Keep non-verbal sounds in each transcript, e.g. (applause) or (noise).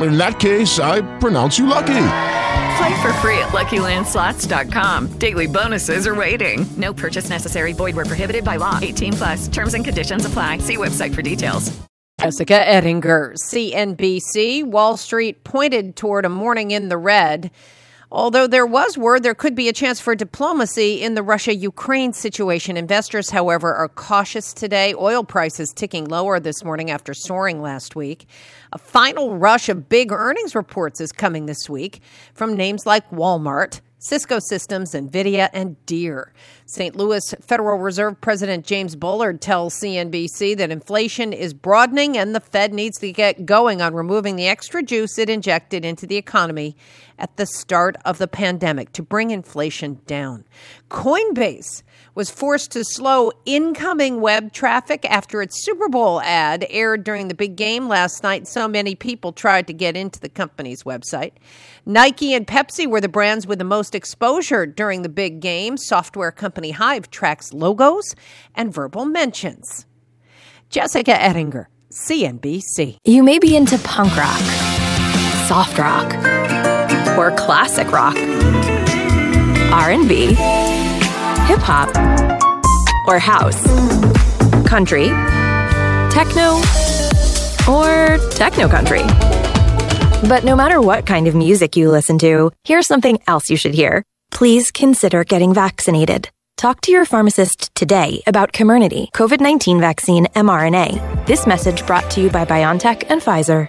In that case, I pronounce you lucky. Play for free at LuckyLandSlots.com. Daily bonuses are waiting. No purchase necessary. Void where prohibited by law. 18 plus. Terms and conditions apply. See website for details. Jessica Ettinger, CNBC. Wall Street pointed toward a morning in the red. Although there was word there could be a chance for diplomacy in the Russia Ukraine situation. Investors, however, are cautious today. Oil prices ticking lower this morning after soaring last week. A final rush of big earnings reports is coming this week from names like Walmart, Cisco Systems, Nvidia, and Deere. St. Louis Federal Reserve President James Bullard tells CNBC that inflation is broadening and the Fed needs to get going on removing the extra juice it injected into the economy at the start of the pandemic to bring inflation down. Coinbase was forced to slow incoming web traffic after its Super Bowl ad aired during the big game last night. So many people tried to get into the company's website. Nike and Pepsi were the brands with the most exposure during the big game. Software company Hive tracks logos and verbal mentions. Jessica Ettinger, CNBC. You may be into punk rock, soft rock, or classic rock, R&B, hip hop, or house, country, techno, or techno country. But no matter what kind of music you listen to, here's something else you should hear. Please consider getting vaccinated. Talk to your pharmacist today about Comirnaty, COVID-19 vaccine mRNA. This message brought to you by BioNTech and Pfizer.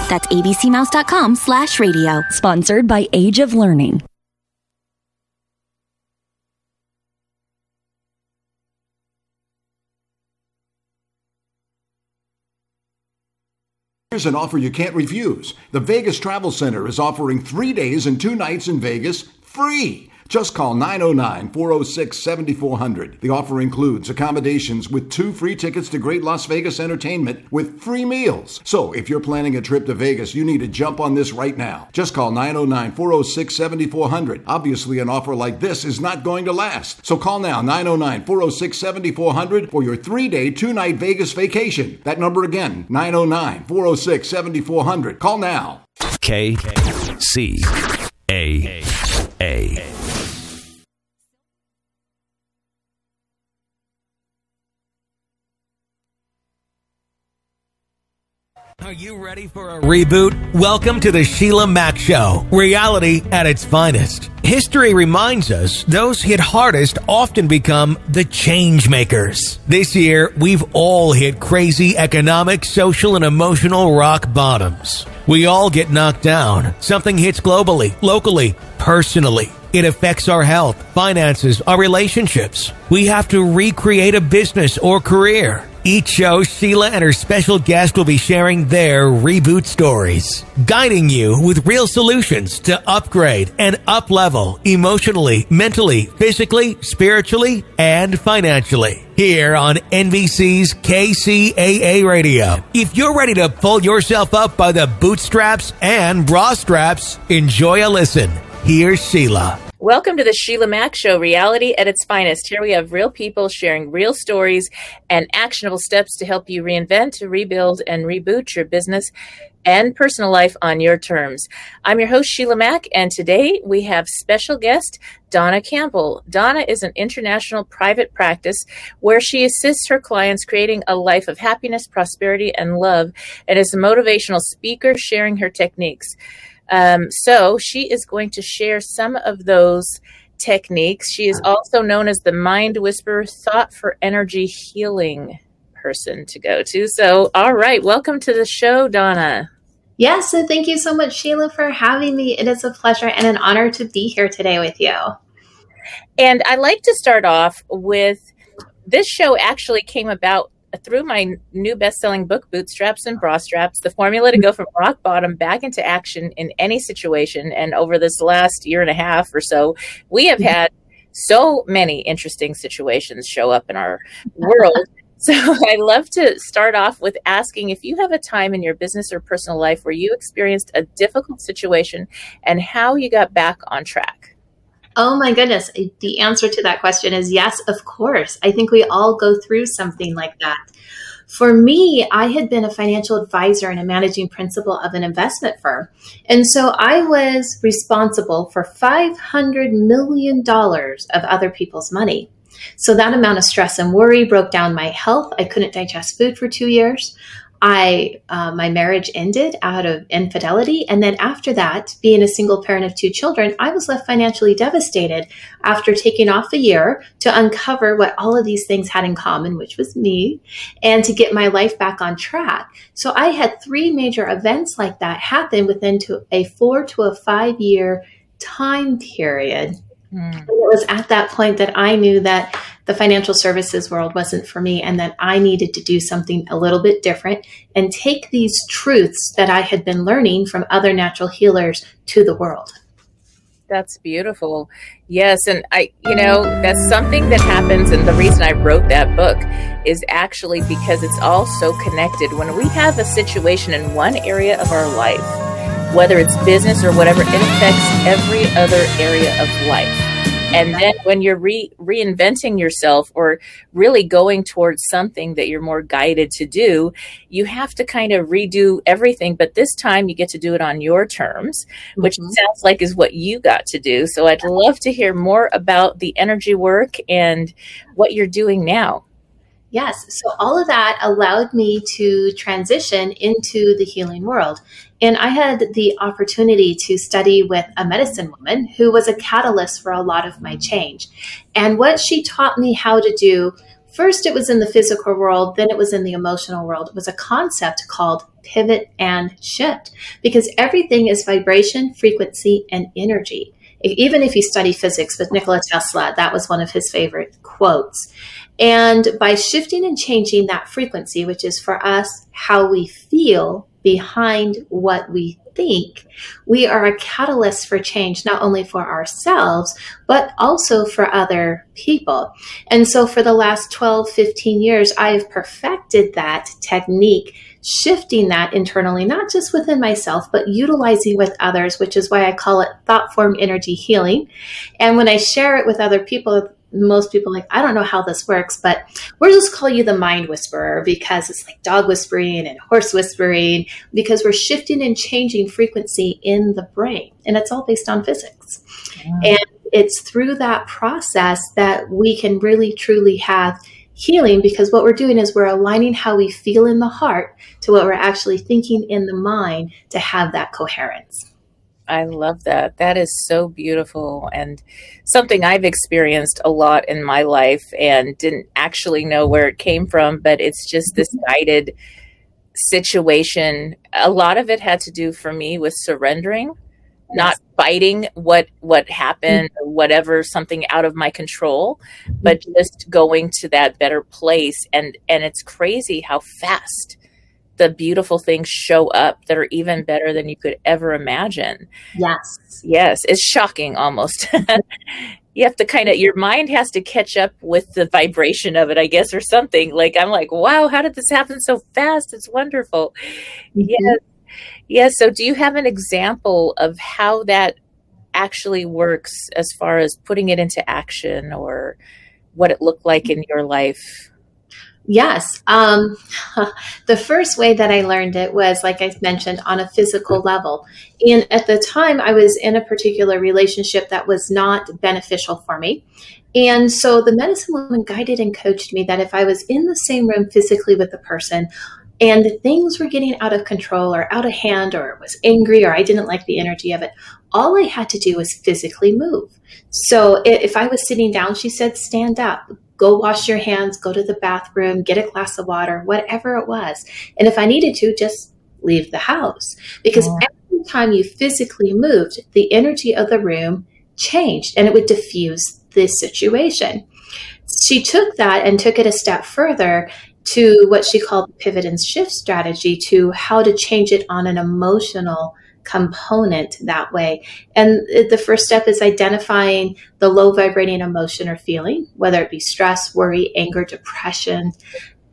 That's abcmouse.com slash radio. Sponsored by Age of Learning. Here's an offer you can't refuse. The Vegas Travel Center is offering three days and two nights in Vegas free. Just call 909 406 7400. The offer includes accommodations with two free tickets to Great Las Vegas Entertainment with free meals. So if you're planning a trip to Vegas, you need to jump on this right now. Just call 909 406 7400. Obviously, an offer like this is not going to last. So call now 909 406 7400 for your three day, two night Vegas vacation. That number again 909 406 7400. Call now. K C A A. Are you ready for a reboot? Welcome to the Sheila Mack Show, reality at its finest. History reminds us those hit hardest often become the change makers. This year, we've all hit crazy economic, social, and emotional rock bottoms. We all get knocked down. Something hits globally, locally, personally. It affects our health, finances, our relationships. We have to recreate a business or career. Each show, Sheila and her special guest will be sharing their reboot stories, guiding you with real solutions to upgrade and uplevel emotionally, mentally, physically, spiritually, and financially. Here on NBC's KCAA Radio. If you're ready to pull yourself up by the bootstraps and bra straps, enjoy a listen. Here's Sheila. Welcome to the Sheila Mack Show, reality at its finest. Here we have real people sharing real stories and actionable steps to help you reinvent, rebuild, and reboot your business. and personal life on your terms. I'm your host, Sheila Mack, and today we have special guest Donna Campbell. Donna is an international private practice where she assists her clients creating a life of happiness, prosperity, and love, and is a motivational speaker sharing her techniques. Um, so she is going to share some of those techniques. She is also known as the Mind Whisperer Thought Form Energy Healing person to go to. So, all right, welcome to the show, Donna. Yes, so thank you so much, Sheila, for having me. It is a pleasure and an honor to be here today with you. And I like to start off with this show actually came about through my new best-selling book bootstraps and bra straps the formula to go from rock bottom back into action in any situation and over this last year and a half or so we have had so many interesting situations show up in our world (laughs) so I love to start off with asking if you have a time in your business or personal life where you experienced a difficult situation and how you got back on track. Oh my goodness. The answer to that question is yes, of course. I think we all go through something like that. For me, I had been a financial advisor and a managing principal of an investment firm. And so I was responsible for $500 million of other people's money. So that amount of stress and worry broke down my health. I couldn't digest food for two years. I uh, my marriage ended out of infidelity, and then after that, being a single parent of two children, I was left financially devastated after taking off a year to uncover what all of these things had in common, which was me, and to get my life back on track. So I had three major events like that happen within to a four to a five year time period Mm. it was at that point that I knew that the financial services world wasn't for me and that I needed to do something a little bit different and take these truths that I had been learning from other natural healers to the world. That's beautiful. Yes. And I, you know, that's something that happens. And the reason I wrote that book is actually because it's all so connected. When we have a situation in one area of our life, whether it's business or whatever, it affects every other area of life. And then when you're re- reinventing yourself or really going towards something that you're more guided to do, you have to kind of redo everything. But this time you get to do it on your terms, which mm-hmm. sounds like is what you got to do. So I'd love to hear more about the energy work and what you're doing now. Yes. So all of that allowed me to transition into the healing world. And I had the opportunity to study with a medicine woman who was a catalyst for a lot of my change. And what she taught me how to do first, it was in the physical world, then it was in the emotional world. It was a concept called pivot and shift because everything is vibration, frequency, and energy. Even if you study physics with Nikola Tesla, that was one of his favorite quotes. And by shifting and changing that frequency, which is for us how we feel behind what we think, we are a catalyst for change, not only for ourselves, but also for other people. And so for the last 12, 15 years, I have perfected that technique shifting that internally, not just within myself, but utilizing with others, which is why I call it thought form energy healing. And when I share it with other people, most people like, I don't know how this works, but we'll just call you the mind whisperer because it's like dog whispering and horse whispering because we're shifting and changing frequency in the brain. And it's all based on physics. And it's through that process that we can really truly have healing because what we're doing is we're aligning how we feel in the heart to what we're actually thinking in the mind to have that coherence. I love that. That is so beautiful and something I've experienced a lot in my life and didn't actually know where it came from, but it's just this mm-hmm. guided situation. A lot of it had to do for me with surrendering, not fighting what what happened mm-hmm. whatever something out of my control, but mm-hmm. just going to that better place and and it's crazy how fast the beautiful things show up that are even better than you could ever imagine. Yes. Yes. It's shocking almost. (laughs) you have to kind of, your mind has to catch up with the vibration of it, I guess, or something. Like, I'm like, wow, how did this happen so fast? It's wonderful. Mm-hmm. Yes. Yes. So, do you have an example of how that actually works as far as putting it into action or what it looked like in your life? Yes. Um, (laughs) the first way that I learned it was, like I mentioned, on a physical level. And at the time, I was in a particular relationship that was not beneficial for me. And so the medicine woman guided and coached me that if I was in the same room physically with the person, and the things were getting out of control or out of hand or was angry or I didn't like the energy of it, all I had to do was physically move. So if I was sitting down, she said, stand up, go wash your hands, go to the bathroom, get a glass of water, whatever it was. And if I needed to, just leave the house. Because yeah. every time you physically moved, the energy of the room changed and it would diffuse this situation. She took that and took it a step further to what she called the pivot and shift strategy to how to change it on an emotional component that way. And the first step is identifying the low vibrating emotion or feeling, whether it be stress, worry, anger, depression,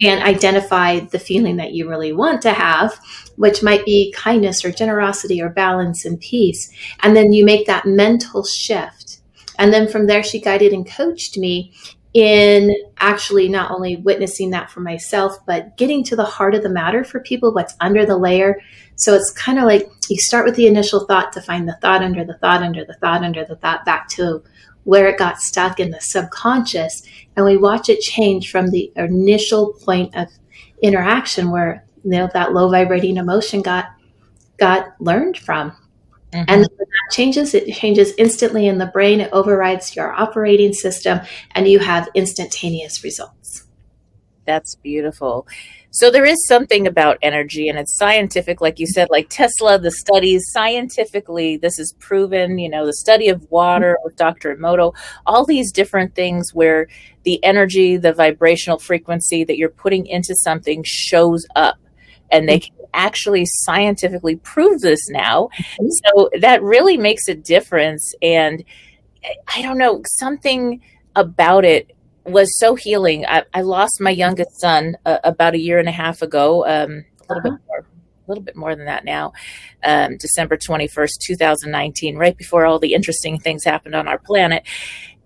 and identify the feeling that you really want to have, which might be kindness or generosity or balance and peace. And then you make that mental shift. And then from there, she guided and coached me in actually not only witnessing that for myself, but getting to the heart of the matter for people, what's under the layer. So it's kind of like you start with the initial thought to find the thought under the thought under the thought under the thought back to where it got stuck in the subconscious. And we watch it change from the initial point of interaction where you know that low vibrating emotion got got learned from Mm-hmm. And when that changes, it changes instantly in the brain. It overrides your operating system, and you have instantaneous results. That's beautiful. So there is something about energy, and it's scientific, like you said, like Tesla, the studies, scientifically, this is proven, you know, the study of water with Dr. Emoto, all these different things where the energy, the vibrational frequency that you're putting into something shows up and they can actually scientifically prove this now. Mm-hmm. So that really makes a difference. And I don't know, something about it was so healing. I, I lost my youngest son uh, about a year and a half ago, um, a little uh-huh. bit more. A little bit more than that now, um, December 21st, 2019, right before all the interesting things happened on our planet.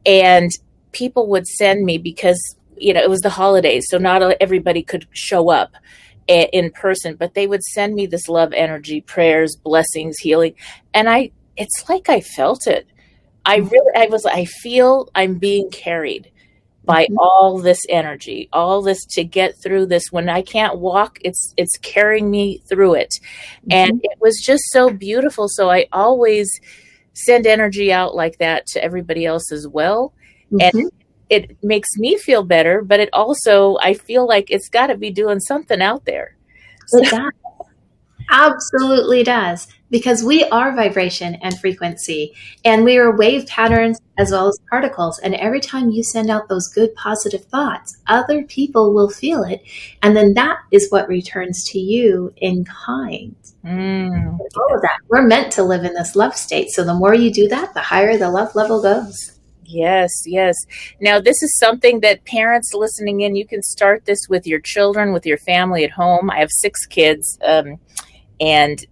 And people would send me because, you know, it was the holidays, so not everybody could show up in person, but they would send me this love energy, prayers, blessings, healing. And I, it's like I felt it. I mm-hmm. really, I was, I feel I'm being carried by mm-hmm. all this energy, all this to get through this. When I can't walk, it's, it's carrying me through it. Mm-hmm. And it was just so beautiful. So I always send energy out like that to everybody else as well. And mm-hmm it makes me feel better, but it also I feel like it's got to be doing something out there. So. Absolutely does. Because we are vibration and frequency, and we are wave patterns as well as particles. And every time you send out those good positive thoughts, other people will feel it. And then that is what returns to you in kind. Mm. All of that. We're meant to live in this love state. So the more you do that, the higher the love level goes. Yes, yes. Now, this is something that parents listening in, you can start this with your children, with your family at home. I have six kids, um, and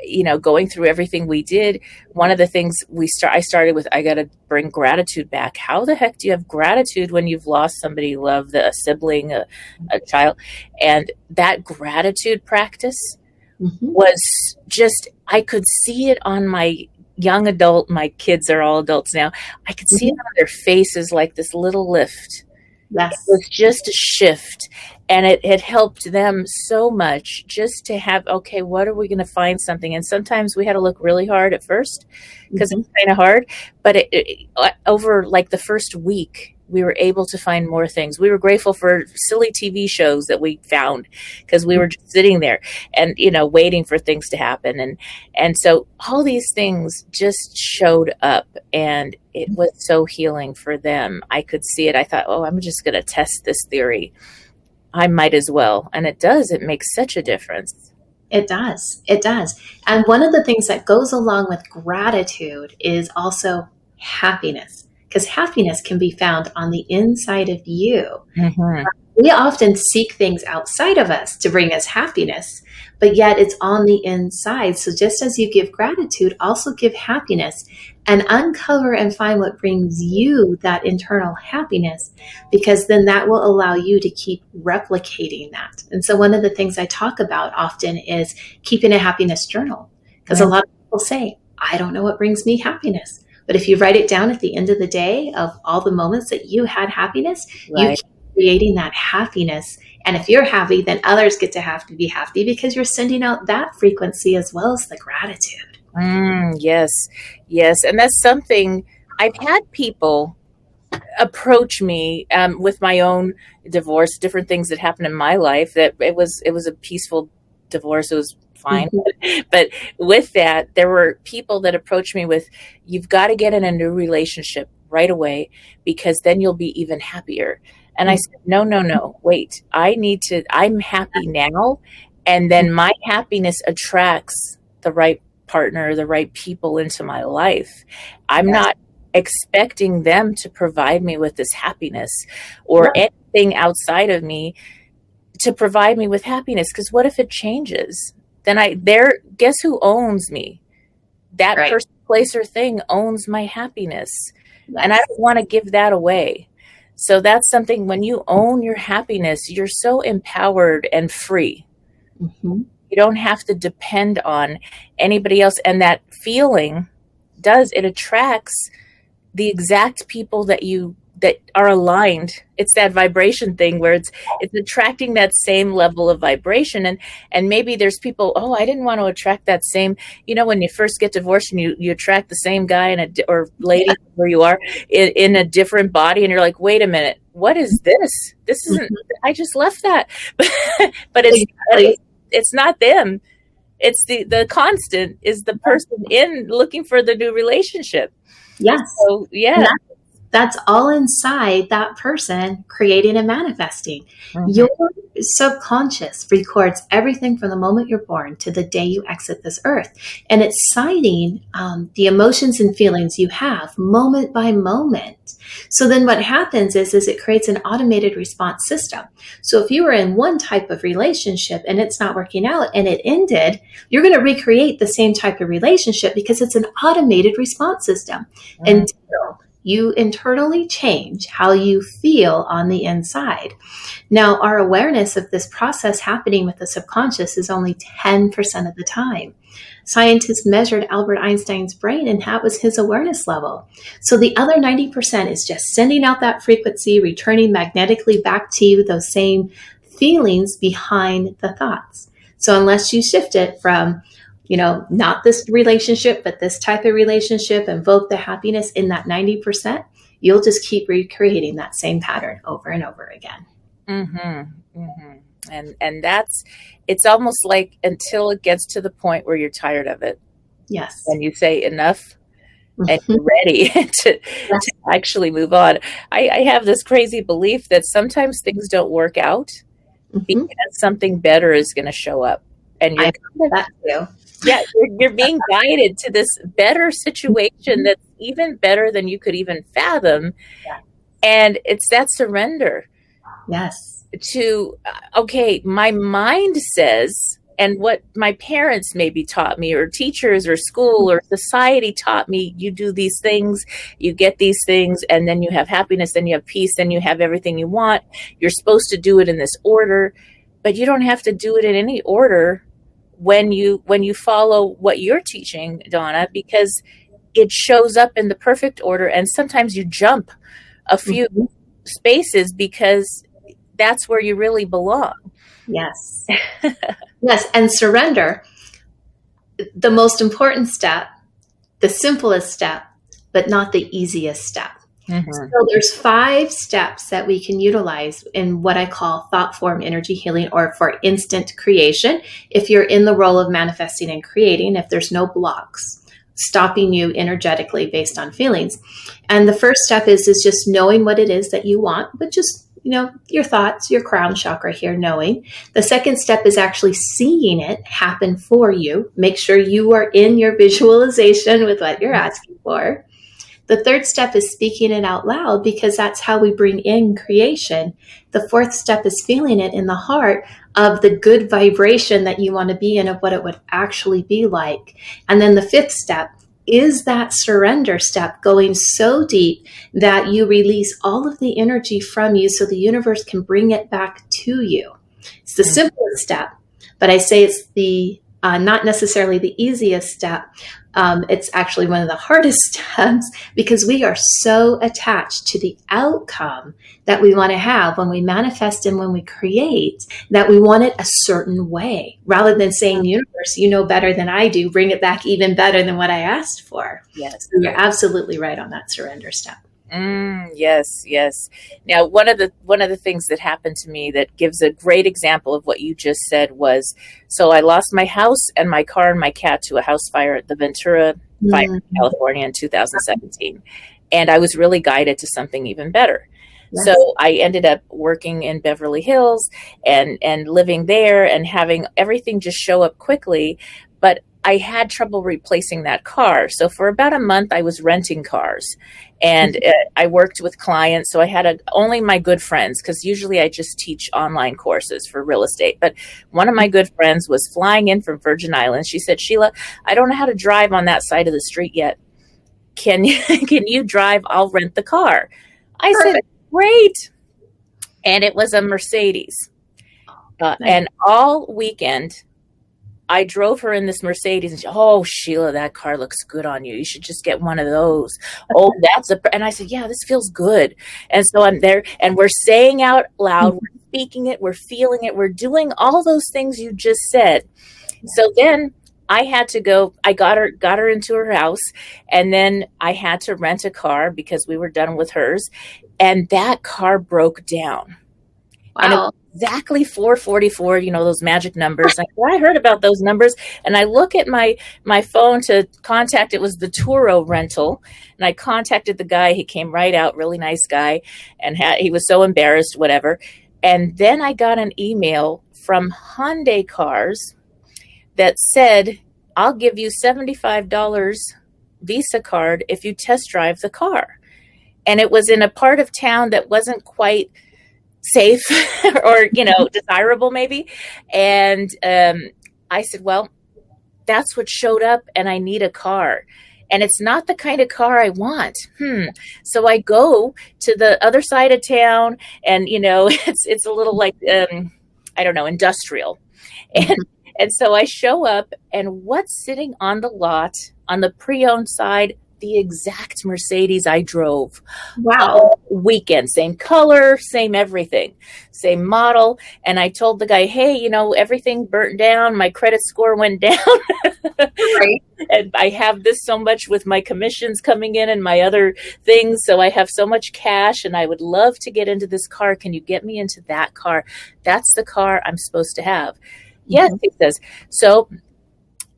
you know, going through everything we did, one of the things we start, I started with, I got to bring gratitude back. How the heck do you have gratitude when you've lost somebody you love, a sibling, a, a child, and that gratitude practice mm-hmm. was just, I could see it on my young adult, my kids are all adults now. I could see mm-hmm. it on their faces like this little lift. Yes. It was just a shift. And it had helped them so much just to have, okay, what are we going to find something? And sometimes we had to look really hard at first because mm-hmm. it's kind of hard. But it, it, over like the first week, we were able to find more things. We were grateful for silly TV shows that we found because we were just sitting there and you know waiting for things to happen and and so all these things just showed up and it was so healing for them. I could see it. I thought, "Oh, I'm just going to test this theory. I might as well." And it does. It makes such a difference. It does. It does. And one of the things that goes along with gratitude is also happiness because happiness can be found on the inside of you. Mm-hmm. We often seek things outside of us to bring us happiness, but yet it's on the inside. So just as you give gratitude, also give happiness and uncover and find what brings you that internal happiness because then that will allow you to keep replicating that. And so one of the things I talk about often is keeping a happiness journal because a lot of people say, I don't know what brings me happiness. But if you write it down at the end of the day of all the moments that you had happiness, right. you keep creating that happiness. And if you're happy, then others get to have to be happy because you're sending out that frequency as well as the gratitude. Mm, yes, yes. And that's something I've had people approach me um, with my own divorce, different things that happened in my life that it was, it was a peaceful divorce. It was fine. Mm-hmm. (laughs) but with that, there were people that approached me with, you've got to get in a new relationship right away because then you'll be even happier. And I mm-hmm. said, no, no, no, wait, I need to, I'm happy now. And then my happiness attracts the right partner, the right people into my life. I'm yes. not expecting them to provide me with this happiness or anything outside of me to provide me with happiness because what if it changes then I there guess who owns me? That right. person, place, or thing owns my happiness. Yes. And I don't want to give that away. So that's something when you own your happiness, you're so empowered and free. Mm-hmm. You don't have to depend on anybody else. And that feeling does, it attracts the exact people that you that are aligned. It's that vibration thing where it's it's attracting that same level of vibration. And and maybe there's people oh i didn't want to attract that same you know when you first get divorced and you you attract the same guy and a or lady where you are in, in, a different body and you're like wait a minute. What is this? This isn't mm-hmm. i just left that. (laughs) But it's exactly. it's not them. It's the the constant is the person in looking for the new relationship. Yes. So yeah that's all inside that person creating and manifesting. Mm-hmm. Your subconscious records everything from the moment you're born to the day you exit this earth. And it's citing um, the emotions and feelings you have moment by moment. So then what happens is, is it creates an automated response system. So if you were in one type of relationship and it's not working out and it ended, you're going to recreate the same type of relationship because it's an automated response system. Mm-hmm. Until you internally change how you feel on the inside. Now, our awareness of this process happening with the subconscious is only 10% of the time. Scientists measured Albert Einstein's brain, and that was his awareness level. So the other 90% is just sending out that frequency, returning magnetically back to you those same feelings behind the thoughts. So unless you shift it from you know, not this relationship, but this type of relationship, invoke the happiness in that 90%, you'll just keep recreating that same pattern over and over again. Mm-hmm. Mm-hmm. And, and that's, it's almost like until it gets to the point where you're tired of it. Yes. And you say enough and you're ready (laughs) to, yes. to actually move on. I, I, have this crazy belief that sometimes things don't work out mm-hmm. because something better is going to show up. And you're that too yeah, you're, you're being guided to this better situation that's even better than you could even fathom. Yeah. And it's that surrender. Yes. To, uh, okay, my mind says, and what my parents maybe taught me, or teachers, or school, or society taught me you do these things, you get these things, and then you have happiness, then you have peace, then you have everything you want. You're supposed to do it in this order, but you don't have to do it in any order when you when you follow what you're teaching donna because it shows up in the perfect order and sometimes you jump a few mm-hmm. spaces because that's where you really belong. Yes. (laughs) Yes and surrender the most important step the simplest step but not the easiest step Mm-hmm. So there's five steps that we can utilize in what I call thought form energy healing or for instant creation. If you're in the role of manifesting and creating, if there's no blocks stopping you energetically based on feelings. And the first step is is just knowing what it is that you want, but just you know, your thoughts, your crown chakra here, knowing. The second step is actually seeing it happen for you. Make sure you are in your (laughs) visualization with what you're asking for. The third step is speaking it out loud because that's how we bring in creation. The fourth step is feeling it in the heart of the good vibration that you want to be in, of what it would actually be like. And then the fifth step is that surrender step going so deep that you release all of the energy from you so the universe can bring it back to you. It's the simplest step, but I say it's the uh, not necessarily the easiest step. Um, it's actually one of the hardest (laughs) steps because we are so attached to the outcome that we want to have when we manifest and when we create that we want it a certain way rather than saying, universe, you know better than I do, bring it back even better than what I asked for. Yes. So you're absolutely right on that surrender step. Mm, yes, yes. Now, one of the one of the things that happened to me that gives a great example of what you just said was so I lost my house and my car and my cat to a house fire at the Ventura Fire in California in 2017, and I was really guided to something even better. Yes. So I ended up working in Beverly Hills and and living there and having everything just show up quickly, but I had trouble replacing that car. So for about a month, I was renting cars, and uh, I worked with clients. So I had a, only my good friends because usually I just teach online courses for real estate. But one of my good friends was flying in from Virgin Islands. She said, "Sheila, I don't know how to drive on that side of the street yet. Can you (laughs) can you drive? I'll rent the car." I said, "Great," and it was a Mercedes. Uh, and all weekend I drove her in this Mercedes and she, oh, Sheila, that car looks good on you. You should just get one of those. (laughs) oh, that's a, and I said, yeah, this feels good. And so I'm there and we're saying out loud, mm-hmm. we're speaking it, we're feeling it, we're doing all those things you just said. So then I had to go, I got her, got her into her house and then I had to rent a car because we were done with hers. And that car broke down. Wow. Exactly 444 you know those magic numbers. I heard about those numbers. And i look at my my phone to contact it was the turo rental. And i contacted the guy he came right out really nice guy and had, he was so embarrassed whatever. And then i got an email from hyundai cars that said i'll give you $75 visa card if you test drive the car. And it was in a part of town that wasn't quite safe (laughs) or you know desirable maybe. And um, i said well that's what showed up and i need a car. And it's not the kind of car i want. Hmm. So i go to the other side of town and you know (laughs) it's it's a little like um, i don't know industrial. And and so i show up and what's sitting on the lot on the pre-owned side the exact mercedes i drove. Wow. weekend same color same everything same model. And i told the guy hey you know everything burnt down. My credit score went (laughs) down. And i have this so much with my commissions coming in and my other things so i have so much cash and i would love to get into this car. Can you get me into that car? That's the car i'm supposed to have. Yes mm-hmm. he says. So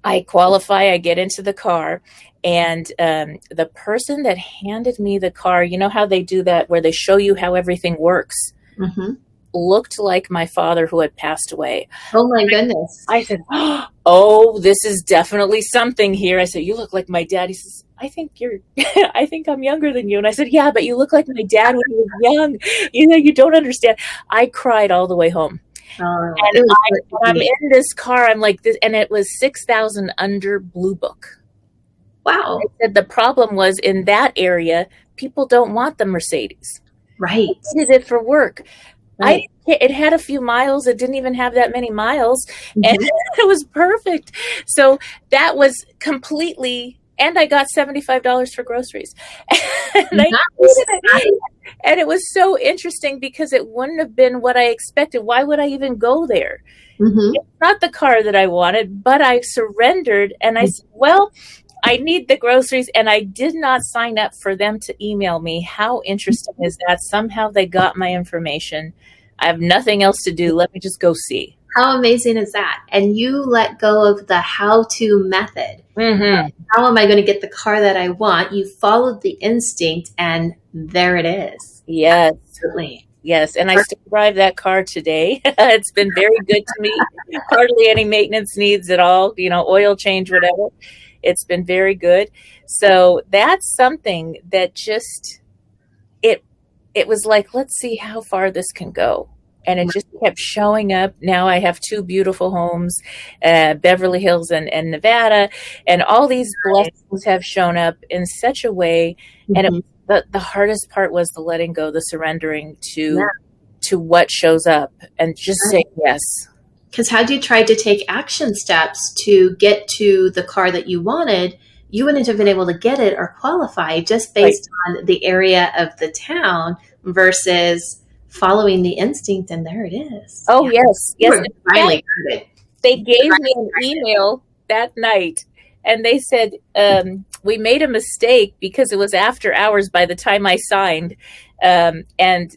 I qualify, I get into the car, and um, the person that handed me the car, you know how they do that where they show you how everything works, hmm looked like my father who had passed away. Oh my goodness. I said, (gasps) Oh, this is definitely something here. I said, You look like my dad. He says, I think you're, (laughs) I think I'm younger than you. And I said, Yeah, but you look like my dad when he was young. You know, you don't understand. I cried all the way home. Oh, And I, I'm in this car, I'm like this, and it was 6,000 under Blue Book. Wow. I said the problem was in that area, people don't want the Mercedes. Right. I needed it for work. Right. I it had a few miles. It didn't even have that many miles, and (laughs) it was perfect. So that was completely. And I got seventy five dollars for groceries, (laughs) and, Nice. it. and it was so interesting because it wouldn't have been what I expected. Why would I even go there? Mhm. It's not the car that I wanted, but I surrendered and I said, well, I need the groceries and I did not sign up for them to email me. How interesting is that? Somehow they got my information. I have nothing else to do. Let me just go see. How amazing is that? And you let go of the how to method. Mm-hmm. How am I going to get the car that I want? You followed the instinct, and there it is. Yes. Absolutely. Yes, and I still drive that car today. (laughs) it's been very good to me. (laughs) Hardly any maintenance needs at all, you know, oil change, whatever. It's been very good. So that's something that just it it was like, let's see how far this can go. and it just kept showing up. Now I have two beautiful homes, uh, Beverly Hills and, and Nevada, and all these blessings have shown up in such a way. And it, the the hardest part was the letting go, the surrendering to Yeah. to what shows up, and just saying yes. Because had you tried to take action steps to get to the car that you wanted, you wouldn't have been able to get it or qualify just based on the area of the town versus following the instinct. And there it is. Oh yes, You yes. finally fact, got it. they gave me an email that night and they said um, we made a mistake because it was after hours by the time i signed um, and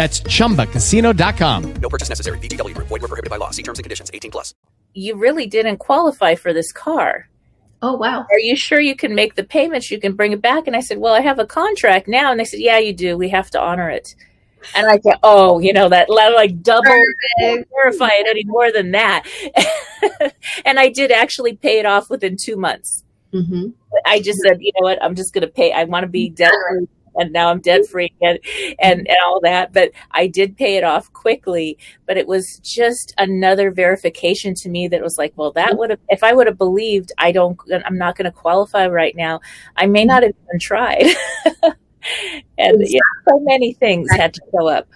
That's chumbacasino.com. No purchase necessary. VGW Group. Void were prohibited by law. See terms and conditions. 18 plus. you really didn't qualify for this car oh wow are you sure you can make the payments you can bring it back and i said well i have a contract now and they said yeah you do we have to honor it and i said oh you know that like double verify it any more than that (laughs) and i did actually pay it off within two months Mm-hmm. I just said, you know what, I'm just going to pay. I want to be debt free, and now I'm debt free and, and mm-hmm. and all that. But I did pay it off quickly. But it was just another verification to me that was like, well, that would have if I would have believed I don't, I'm not going to qualify right now. I may not have even tried. (laughs) and yeah, so many things had to show up.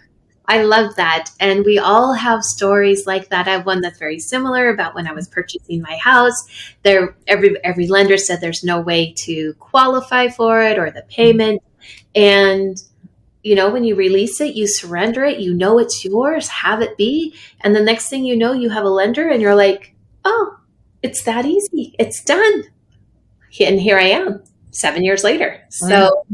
I love that. And we all have stories like that. I have one that's very similar about when I was purchasing my house. There every every lender said there's no way to qualify for it or the mm-hmm. payment. And you know, when you release it, you surrender it, you know it's yours, have it be. And the next thing you know, you have a lender and you're like, oh, it's that easy. It's done. And here I am, seven years later. So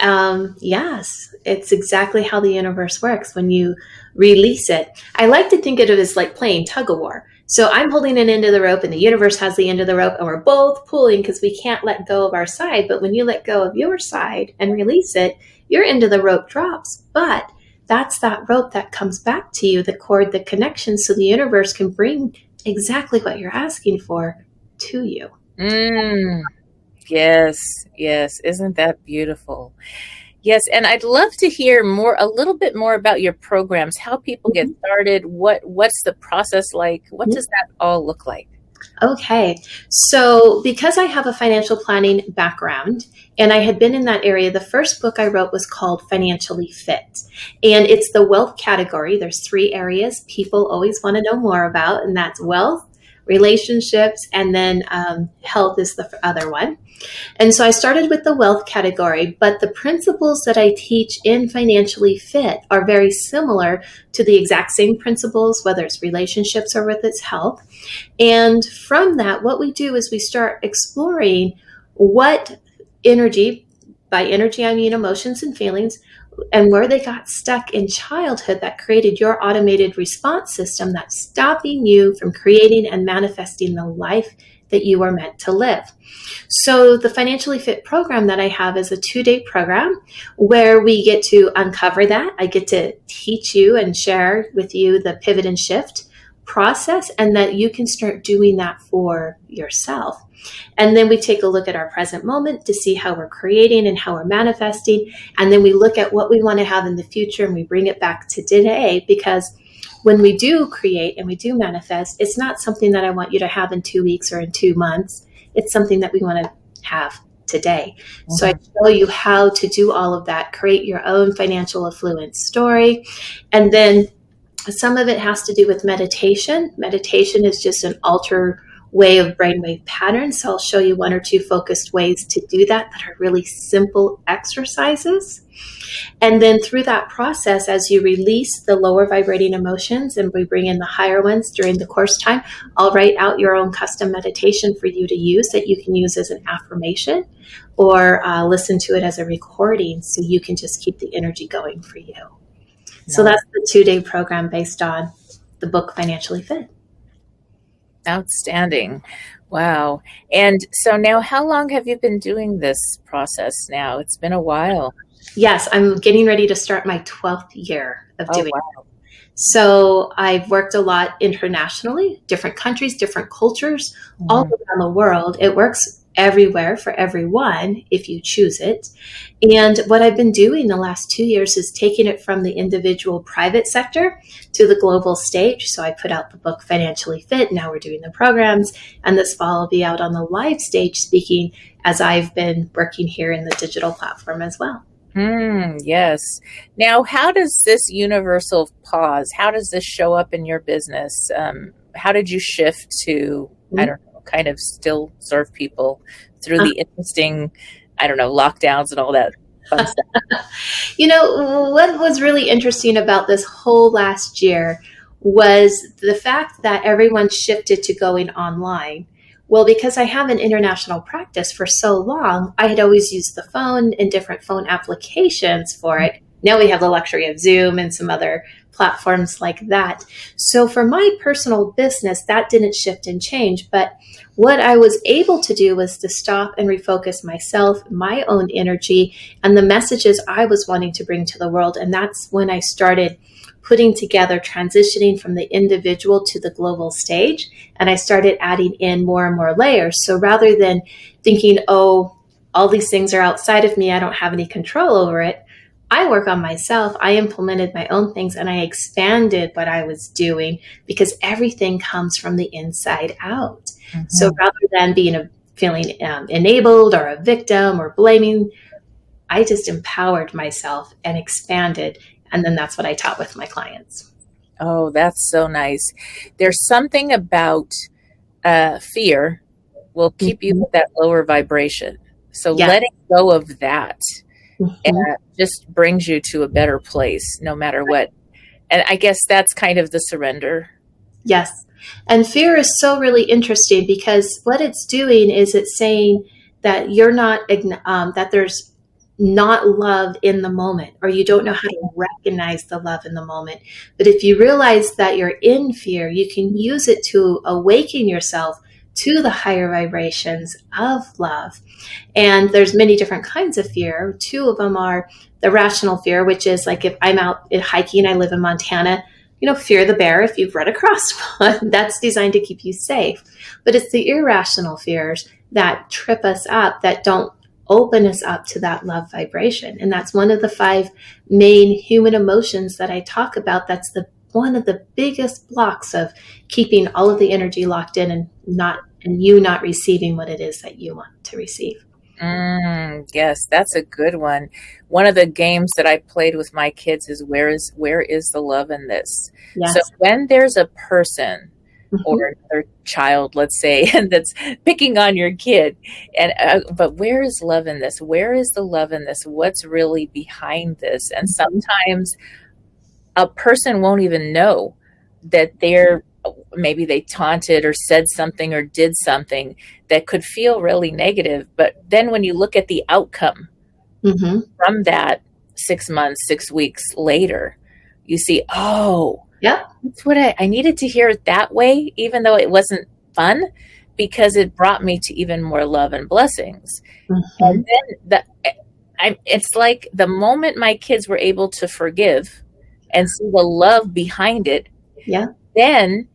um, yes, it's exactly how the universe works when you release it. I like to think of it as like playing tug of war. So I'm holding an end of the rope and the universe has the end of the rope and we're both pulling because we can't let go of our side. But when you let go of your side and release it, your end of the rope drops. But that's that rope that comes back to you, the cord, the connection, so the universe can bring exactly what you're asking for to you. Mm. Yes, yes. Isn't that beautiful? Yes, and I'd love to hear more a little bit more about your programs, how people get started, what what's the process like? What does that all look like? Okay. So, because I have a financial planning background and I had been in that area, the first book I wrote was called Financially Fit. And it's the wealth category. There's three areas people always want to know more about, and that's wealth, relationships, and then um, health is the other one. And so I started with the wealth category, but the principles that I teach in Financially Fit are very similar to the exact same principles, whether it's relationships or with its health. And from that, what we do is we start exploring what energy, by energy, I mean emotions and feelings, and where they got stuck in childhood that created your automated response system that's stopping you from creating and manifesting the life that you are meant to live. So, the Financially Fit program that I have is a two day program where we get to uncover that. I get to teach you and share with you the pivot and shift process, and that you can start doing that for yourself. And then we take a look at our present moment to see how we're creating and how we're manifesting. And then we look at what we want to have in the future and we bring it back to today because when we do create and we do manifest, it's not something that I want you to have in two weeks or in two months. It's something that we want to have today. So I show you how to do all of that, create your own financial affluence story. And then some of it has to do with meditation. Meditation is just an alter way of brainwave patterns. So I'll show you one or two focused ways to do that that are really simple exercises. And then through that process, as you release the lower vibrating emotions and we bring in the higher ones during the course time, I'll write out your own custom meditation for you to use that you can use as an affirmation or uh, listen to it as a recording so you can just keep the energy going for you. So that's the two day program based on the book Financially Fit. Outstanding. Wow. And so now, how long have you been doing this process now? It's been a while. Yes, I'm getting ready to start my 12th year of Oh, doing wow. it. So I've worked a lot internationally, different countries, different cultures, all mm-hmm. around the world. It works everywhere for everyone if you choose it. And what I've been doing the last two years is taking it from the individual private sector to the global stage. So I put out the book Financially Fit. Now we're doing the programs. And this fall I'll be out on the live stage speaking as I've been working here in the digital platform as well. Hmm, yes. Now, how does this universal pause, how does this show up in your business? Um, how did you shift to, I don't know, kind of still serve people through the uh-huh. interesting, I don't know, lockdowns and all that fun stuff? (laughs) You know, what was really interesting about this whole last year was the fact that everyone shifted to going online. Well, because I have an international practice for so long, I had always used the phone and different phone applications for it. Now we have the luxury of Zoom and some other platforms like that. So for my personal business, that didn't shift and change. But what I was able to do was to stop and refocus myself, my own energy, and the messages I was wanting to bring to the world. And that's when I started putting together transitioning from the individual to the global stage. And I started adding in more and more layers. So rather than thinking, oh, all these things are outside of me, I don't have any control over it. I work on myself. I implemented my own things and I expanded what I was doing because everything comes from the inside out. So rather than being a feeling um, enabled or a victim or blaming, I just empowered myself and expanded. And then that's what I taught with my clients. Oh, that's so nice. There's something about uh, fear will keep you with that lower vibration. So Yeah. letting go of that uh, just brings you to a better place, no matter what. And I guess that's kind of the surrender. Yes. And fear is so really interesting because what it's doing is it's saying that you're not, um, that there's not love in the moment, or you don't know how to recognize the love in the moment. But if you realize that you're in fear, you can use it to awaken yourself to the higher vibrations of love. And there's many different kinds of fear. Two of them are the rational fear, which is like if I'm out in hiking, I live in Montana, you know, fear the bear if you've run across (laughs) one. That's designed to keep you safe. But it's the irrational fears that trip us up, that don't open us up to that love vibration. And that's one of the five main human emotions that I talk about. That's the one of the biggest blocks of keeping all of the energy locked in and not and you not receiving what it is that you want to receive. Mm, yes, that's a good one. One of the games that I played with my kids is where is where is the love in this? Yes. So when there's a person or another child, let's say, (laughs) that's picking on your kid, and uh, but where is love in this? Where is the love in this? What's really behind this? And sometimes a person won't even know that they're maybe they taunted or said something or did something that could feel really negative. But then when you look at the outcome Mm-hmm. from that six months, six weeks later, you see, oh, yeah, that's what I, I needed to hear it that way, even though it wasn't fun, because it brought me to even more love and blessings. And then the, I, it's like the moment my kids were able to forgive and see the love behind it, Yeah. then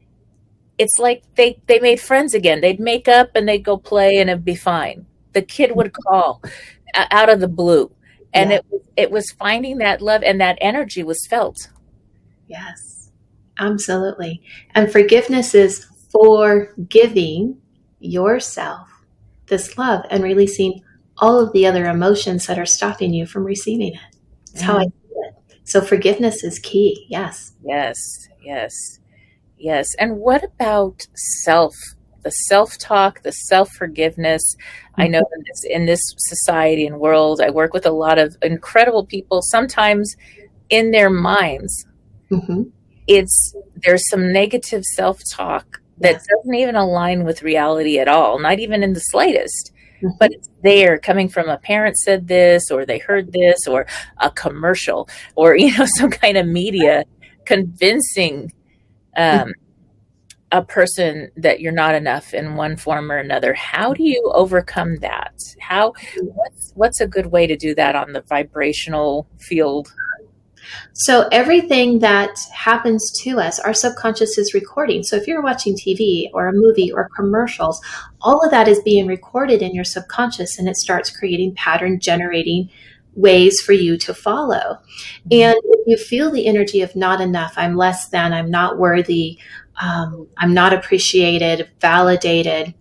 it's like they they made friends again. They'd make up and they'd go play and it'd be fine. The kid would call uh, out of the blue, and Yeah. it was it was finding that love and that energy was felt. Yes, absolutely. And forgiveness is forgiving yourself this love and releasing all of the other emotions that are stopping you from receiving it. It's how I. So forgiveness is key. Yes. Yes. Yes. Yes. And what about self? The self talk, the self forgiveness. Mm-hmm. I know in this, in this society and world, I work with a lot of incredible people. Sometimes in their minds, mm-hmm. it's there's some negative self talk that yes. doesn't even align with reality at all, not even in the slightest. Mm-hmm. But it's there coming from a parent said this, or they heard this, or a commercial, or (laughs) you know, some kind of media convincing um, a person that you're not enough in one form or another. How do you overcome that? How what's what's a good way to do that on the vibrational field? So everything that happens to us, our subconscious is recording. So if you're watching TV or a movie or commercials, all of that is being recorded in your subconscious and it starts creating pattern generating ways for you to follow. And if you feel the energy of not enough, I'm less than, I'm not worthy, um, I'm not appreciated, validated,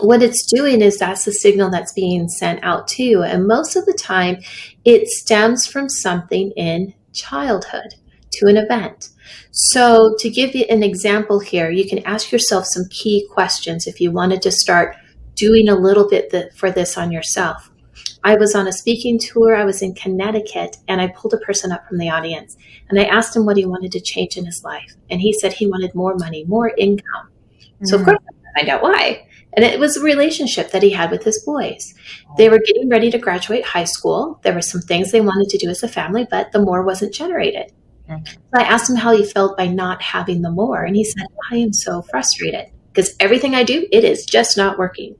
what it's doing is that's the signal that's being sent out to you. And most of the time, it stems from something in childhood to an event. So, to give you an example here, you can ask yourself some key questions if you wanted to start doing a little bit for this on yourself. I was on a speaking tour, I was in Connecticut, and I pulled a person up from the audience and I asked him what he wanted to change in his life. And he said he wanted more money, more income. Mm-hmm. So, of mm. course, I find out why. And it was a relationship that he had with his boys. They were getting ready to graduate high school. There were some things they wanted to do as a family, but the more wasn't generated. So I asked him how he felt by not having the more. And he said, I am so frustrated because everything I do, it is just not working.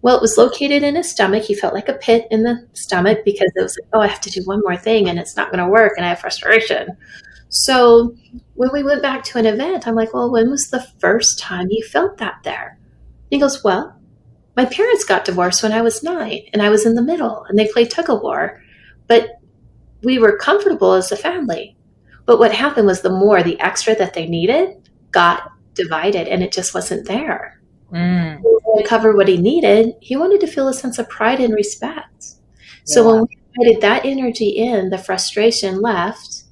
Well, it was located in his stomach. He felt like a pit in the stomach because it was like, oh, I have to do one more thing and it's not going to work and I have frustration. So when we went back to an event, I'm like, well, when was the first time you felt that there? He goes, Well, my parents got divorced when I was nine, and I was in the middle, and they played tug of war. But we were comfortable as a family. But what happened was the more, the extra that they needed got divided, and it just wasn't there. Mm. To cover what he needed, he wanted to feel a sense of pride and respect. So yeah. when we invited that energy in, the frustration left.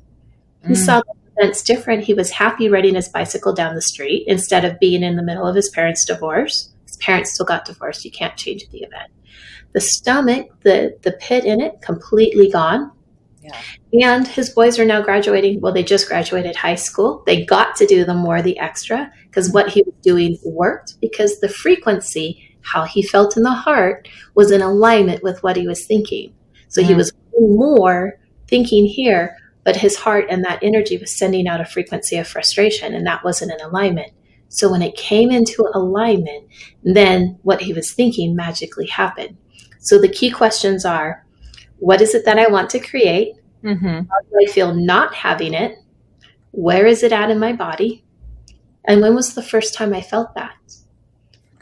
He mm. saw events different. He was happy riding his bicycle down the street instead of being in the middle of his parents' divorce. His parents still got divorced. You can't change the event. The stomach, the the pit in it, completely gone. Yeah. And his boys are now graduating. Well, they just graduated high school. They got to do the more, the extra, because what he was doing worked because the frequency, how he felt in the heart, was in alignment with what he was thinking. So mm. he was more thinking here but his heart and that energy was sending out a frequency of frustration, and that wasn't in alignment. So when it came into alignment, then what he was thinking magically happened. So the key questions are what is it that I want to create? Mm-hmm. How do I feel not having it? Where is it at in my body? And when was the first time I felt that?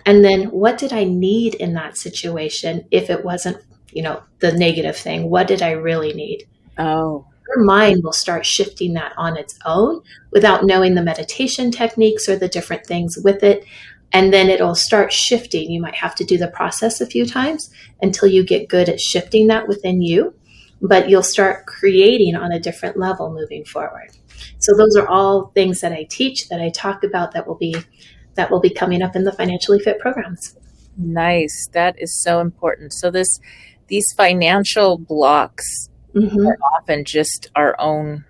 And then what did I need in that situation if it wasn't, you know, the negative thing? What did I really need? Oh your mind will start shifting that on its own without knowing the meditation techniques or the different things with it. And then it'll start shifting. You might have to do the process a few times until you get good at shifting that within you, but you'll start creating on a different level moving forward. So those are all things that I teach that I talk about that will be that will be coming up in the financially fit programs. Nice. That is so important. So this these financial blocks mm-hmm. are often just our own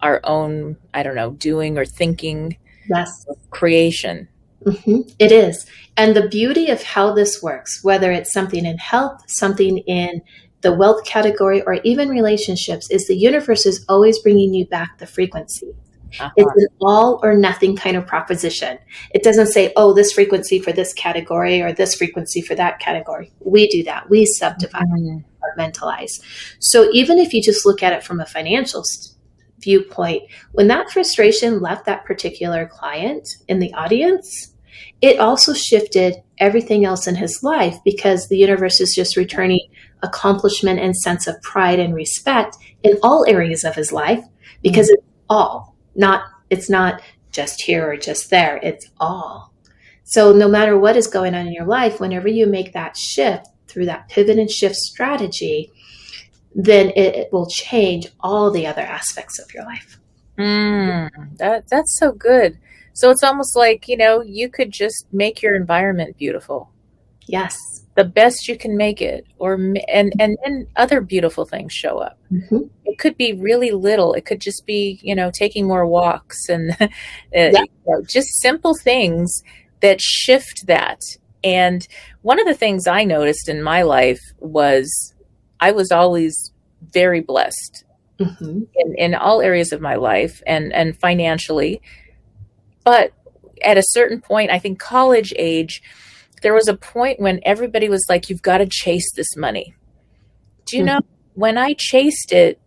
our own i don't know doing or thinking yes creation mm-hmm. it is and the beauty of how this works whether it's something in health something in the wealth category or even relationships is the universe is always bringing you back the frequency uh-huh. It's an all or nothing kind of proposition. It doesn't say, oh, this frequency for this category or this frequency for that category. We do that. We subdivide. Mm-hmm compartmentalize. So even if you just look at it from a financial viewpoint, when that frustration left that particular client in the audience, it also shifted everything else in his life because the universe is just returning accomplishment and sense of pride and respect in all areas of his life because mm-hmm. it's all not it's not just here or just there it's all so no matter what is going on in your life whenever you make that shift through that pivot and shift strategy, then it, it will change all the other aspects of your life. Mm, that that's so good. So it's almost like you know you could just make your environment beautiful. Yes, the best you can make it, or and and then other beautiful things show up. Mm-hmm. It could be really little. It could just be you know taking more walks and (laughs) uh, Yeah. you know, just simple things that shift that. And one of the things I noticed in my life was I was always very blessed Mm-hmm. in, in all areas of my life and, and financially. But at a certain point, I think college age, there was a point when everybody was like, you've got to chase this money. Do you know, when I chased it,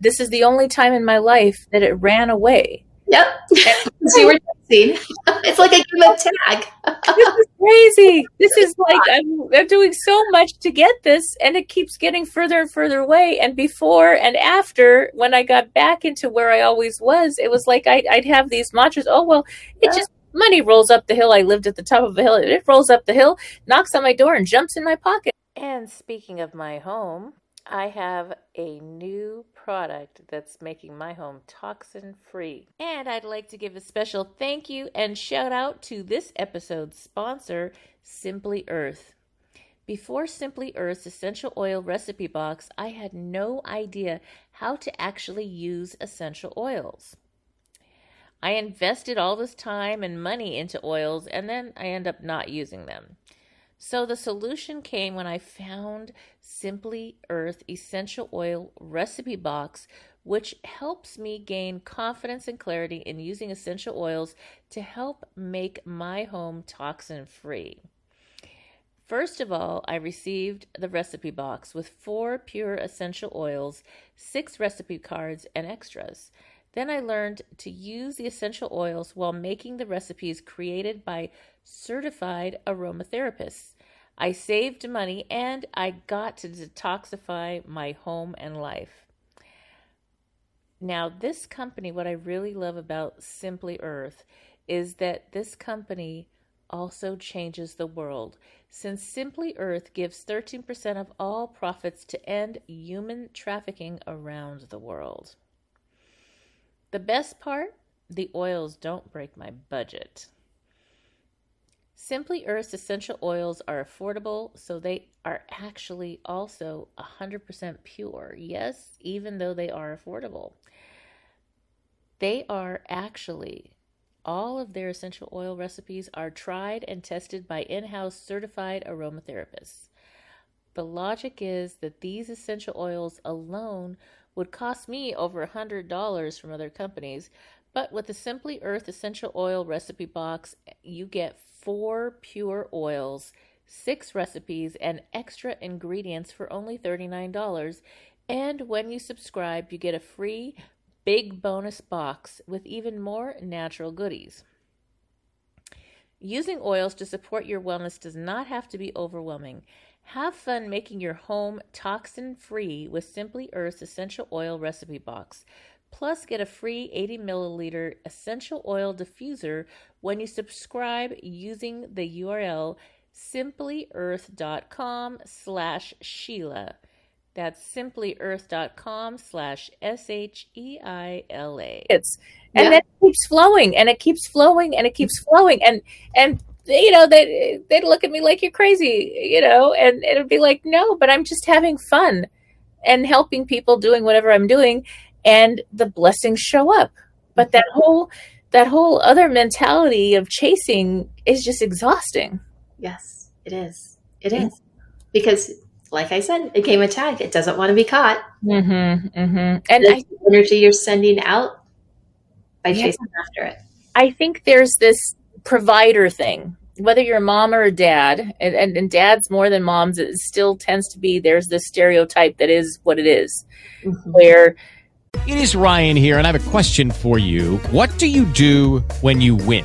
this is the only time in my life that it ran away. Yep. So you were chasing. (laughs) It's like a game of tag. this is crazy. This is (laughs) like I'm, I'm doing so much to get this, and it keeps getting further and further away. And before and after, when I got back into where I always was, it was like I'd, I'd have these mantras. Oh well, it just money rolls up the hill. I lived at the top of a hill. It rolls up the hill, knocks on my door, and jumps in my pocket. And speaking of my home, I have a new product that's making my home toxin free. And I'd like to give a special thank you and shout out to this episode's sponsor, Simply Earth. Before Simply Earth's essential oil recipe box, I had no idea how to actually use essential oils. I invested all this time and money into oils and then I end up not using them. So the solution came when I found Simply Earth Essential Oil Recipe Box, which helps me gain confidence and clarity in using essential oils to help make my home toxin free. First of all, I received the recipe box with four pure essential oils, six recipe cards, and extras. Then I learned to use the essential oils while making the recipes created by certified aromatherapists. I saved money and I got to detoxify my home and life. Now, this company, what I really love about Simply Earth is that this company also changes the world. Since Simply Earth gives 13% of all profits to end human trafficking around the world. The best part the oils don't break my budget. Simply Earth's essential oils are affordable, so they are actually also 100% pure. Yes, even though they are affordable. They are actually, all of their essential oil recipes are tried and tested by in house certified aromatherapists. The logic is that these essential oils alone would cost me over a $100 from other companies, but with the Simply Earth Essential Oil Recipe Box, you get four pure oils, six recipes, and extra ingredients for only $39. And when you subscribe, you get a free big bonus box with even more natural goodies. Using oils to support your wellness does not have to be overwhelming. Have fun making your home toxin free with Simply Earth's Essential Oil Recipe Box. Plus, get a free 80 milliliter essential oil diffuser when you subscribe using the URL simplyearth.com slash Sheila. That's simplyearth.com slash S H E I L A. It's and Yeah. then it keeps flowing and it keeps flowing and it keeps flowing and and you know they they'd look at me like you're crazy you know and it'd be like no but i'm just having fun and helping people doing whatever i'm doing and the blessings show up but that whole that whole other mentality of chasing is just exhausting Yes, it is. It is. Because, like I said, it came of tag, it doesn't want to be caught. mm-hmm, mm-hmm. and And I, the energy you're sending out by Yeah. chasing after it. I think there's this provider thing whether you're a mom or a dad and, and, and dads more than moms it still tends to be there's this stereotype that is what it is, mm-hmm. where It is Ryan here, and I have a question for you. What do you do when you win?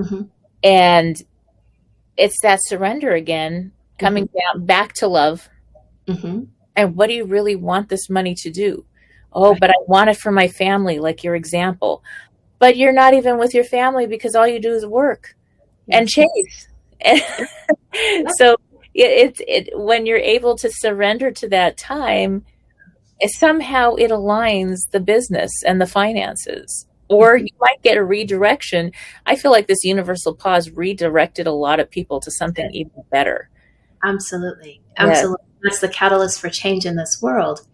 Mm-hmm. And it's that surrender again, coming down back to love. Mm-hmm. And what do you really want this money to do? Oh, but I want it for my family, like your example. But you're not even with your family because all you do is work and chase. (laughs) so it, it, it when you're able to surrender to that time, it, somehow it aligns the business and the finances. Or mm-hmm. you might get a redirection. I feel like this universal pause redirected a lot of people to something even better. Absolutely. Yeah. Absolutely. That's the catalyst for change in this world.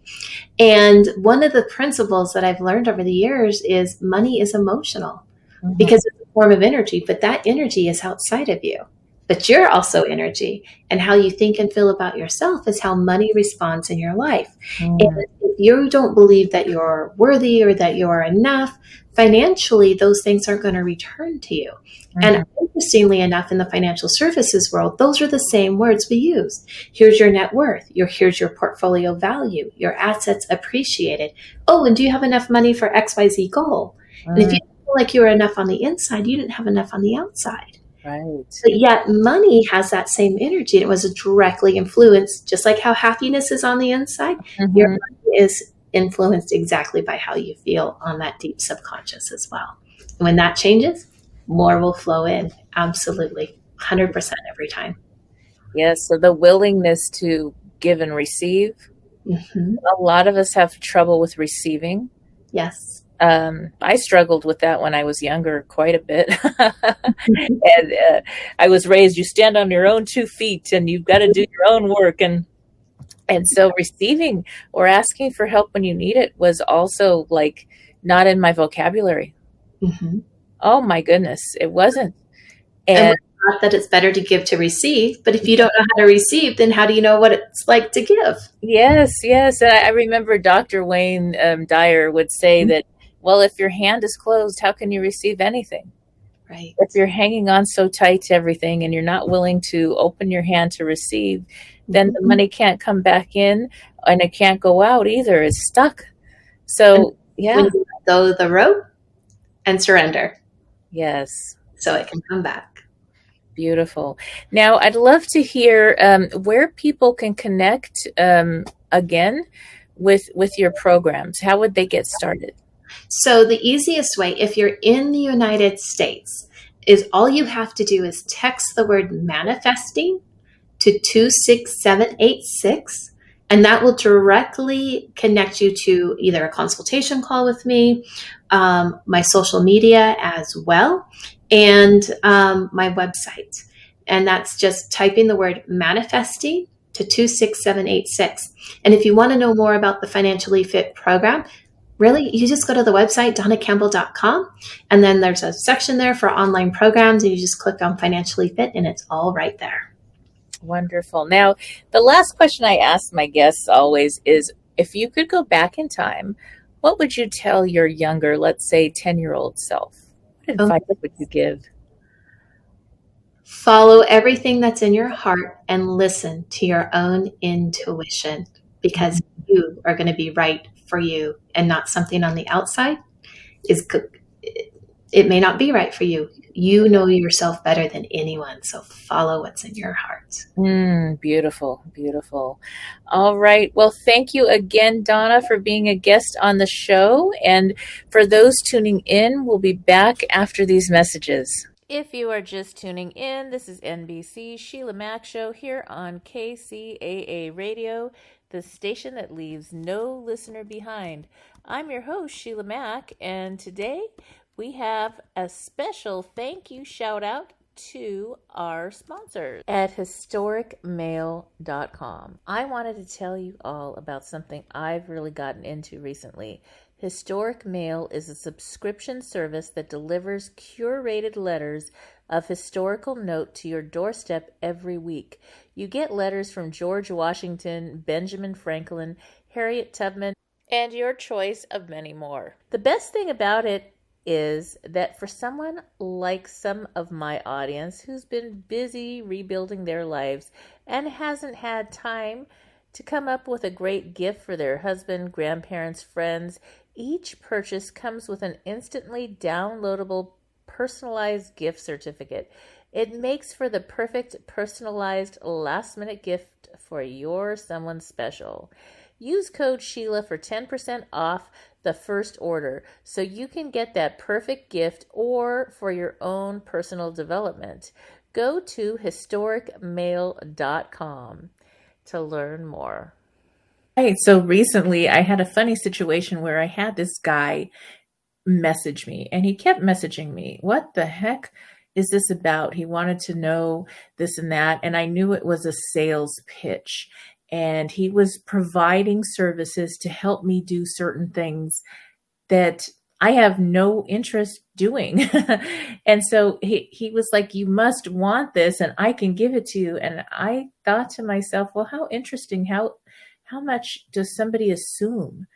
And one of the principles that I've learned over the years is money is emotional mm-hmm. because it's a form of energy, but that energy is outside of you. But you're also energy, and how you think and feel about yourself is how money responds in your life. Mm-hmm. And if you don't believe that you're worthy or that you're enough, financially, those things aren't going to return to you. And mm-hmm. interestingly enough, in the financial services world, those are the same words we use. Here's your net worth. Your here's your portfolio value. Your assets appreciated. Oh, and do you have enough money for XYZ goal? And if you mm-hmm. feel like you were enough on the inside, you didn't have enough on the outside. Right. But yet money has that same energy. It was directly influenced, just like how happiness is on the inside, your mm-hmm. money is influenced exactly by how you feel on that deep subconscious as well. And when that changes, more will flow in. Absolutely. 100% every time. Yes. So the willingness to give and receive. A lot of us have trouble with receiving. Yes. Um, I struggled with that when I was younger quite a bit. (laughs) and uh, I was raised, you stand on your own two feet and you've got to do your own work. And and so receiving or asking for help when you need it was also like not in my vocabulary. Mhm. Oh my goodness, it wasn't. And And not that it's better to give to receive, but if you don't know how to receive, then how do you know what it's like to give? Yes, yes. And I I remember Dr. Wayne um, Dyer would say that, well, if your hand is closed, how can you receive anything? Right. If you're hanging on so tight to everything and you're not willing to open your hand to receive, then the money can't come back in and it can't go out either. It's stuck. So, yeah. When you let go the rope and surrender. Yes. So it can come back. Beautiful. Now, I'd love to hear um, where people can connect um, again with with your programs. How would they get started? So the easiest way, if you're in the United States, is all you have to do is text the word manifesting to 26786 and that will directly connect you to either a consultation call with me, um, my social media as well, and um, my website. And that's just typing the word manifesting to 26786. And if you want to know more about the Financially Fit program, really, you just go to the website, donnacampbell.com, and then there's a section there for online programs, and you just click on Financially Fit, and it's all right there. Wonderful. Now, the last question I ask my guests always is if you could go back in time, what would you tell your younger, let's say 10 year old self? What oh. advice would you give? Follow everything that's in your heart and listen to your own intuition because mm-hmm. you are going to be right for you and not something on the outside is it may not be right for you. You know yourself better than anyone, so follow what's in your heart. Mm, beautiful, beautiful. All right. Well, thank you again, Donna, for being a guest on the show. And for those tuning in, we'll be back after these messages. If you are just tuning in, this is NBC Sheila Mack Show here on KCAA Radio, the station that leaves no listener behind. I'm your host, Sheila Mack, and today we have a special thank you shout out to our sponsors at historicmail.com. I wanted to tell you all about something I've really gotten into recently. Historic Mail is a subscription service that delivers curated letters of historical note to your doorstep every week. You get letters from George Washington, Benjamin Franklin, Harriet Tubman, and your choice of many more. The best thing about it is that for someone like some of my audience who's been busy rebuilding their lives and hasn't had time to come up with a great gift for their husband, grandparents, friends, each purchase comes with an instantly downloadable personalized gift certificate. It makes for the perfect personalized last minute gift for your someone special. Use code Sheila for 10% off the first order so you can get that perfect gift or for your own personal development. Go to historicmail.com to learn more. Right. So recently I had a funny situation where I had this guy message me and he kept messaging me. What the heck is this about? He wanted to know this and that. And I knew it was a sales pitch and he was providing services to help me do certain things that I have no interest doing. (laughs) and so he, he was like, You must want this, and I can give it to you. And I thought to myself, Well, how interesting. How how much does somebody assume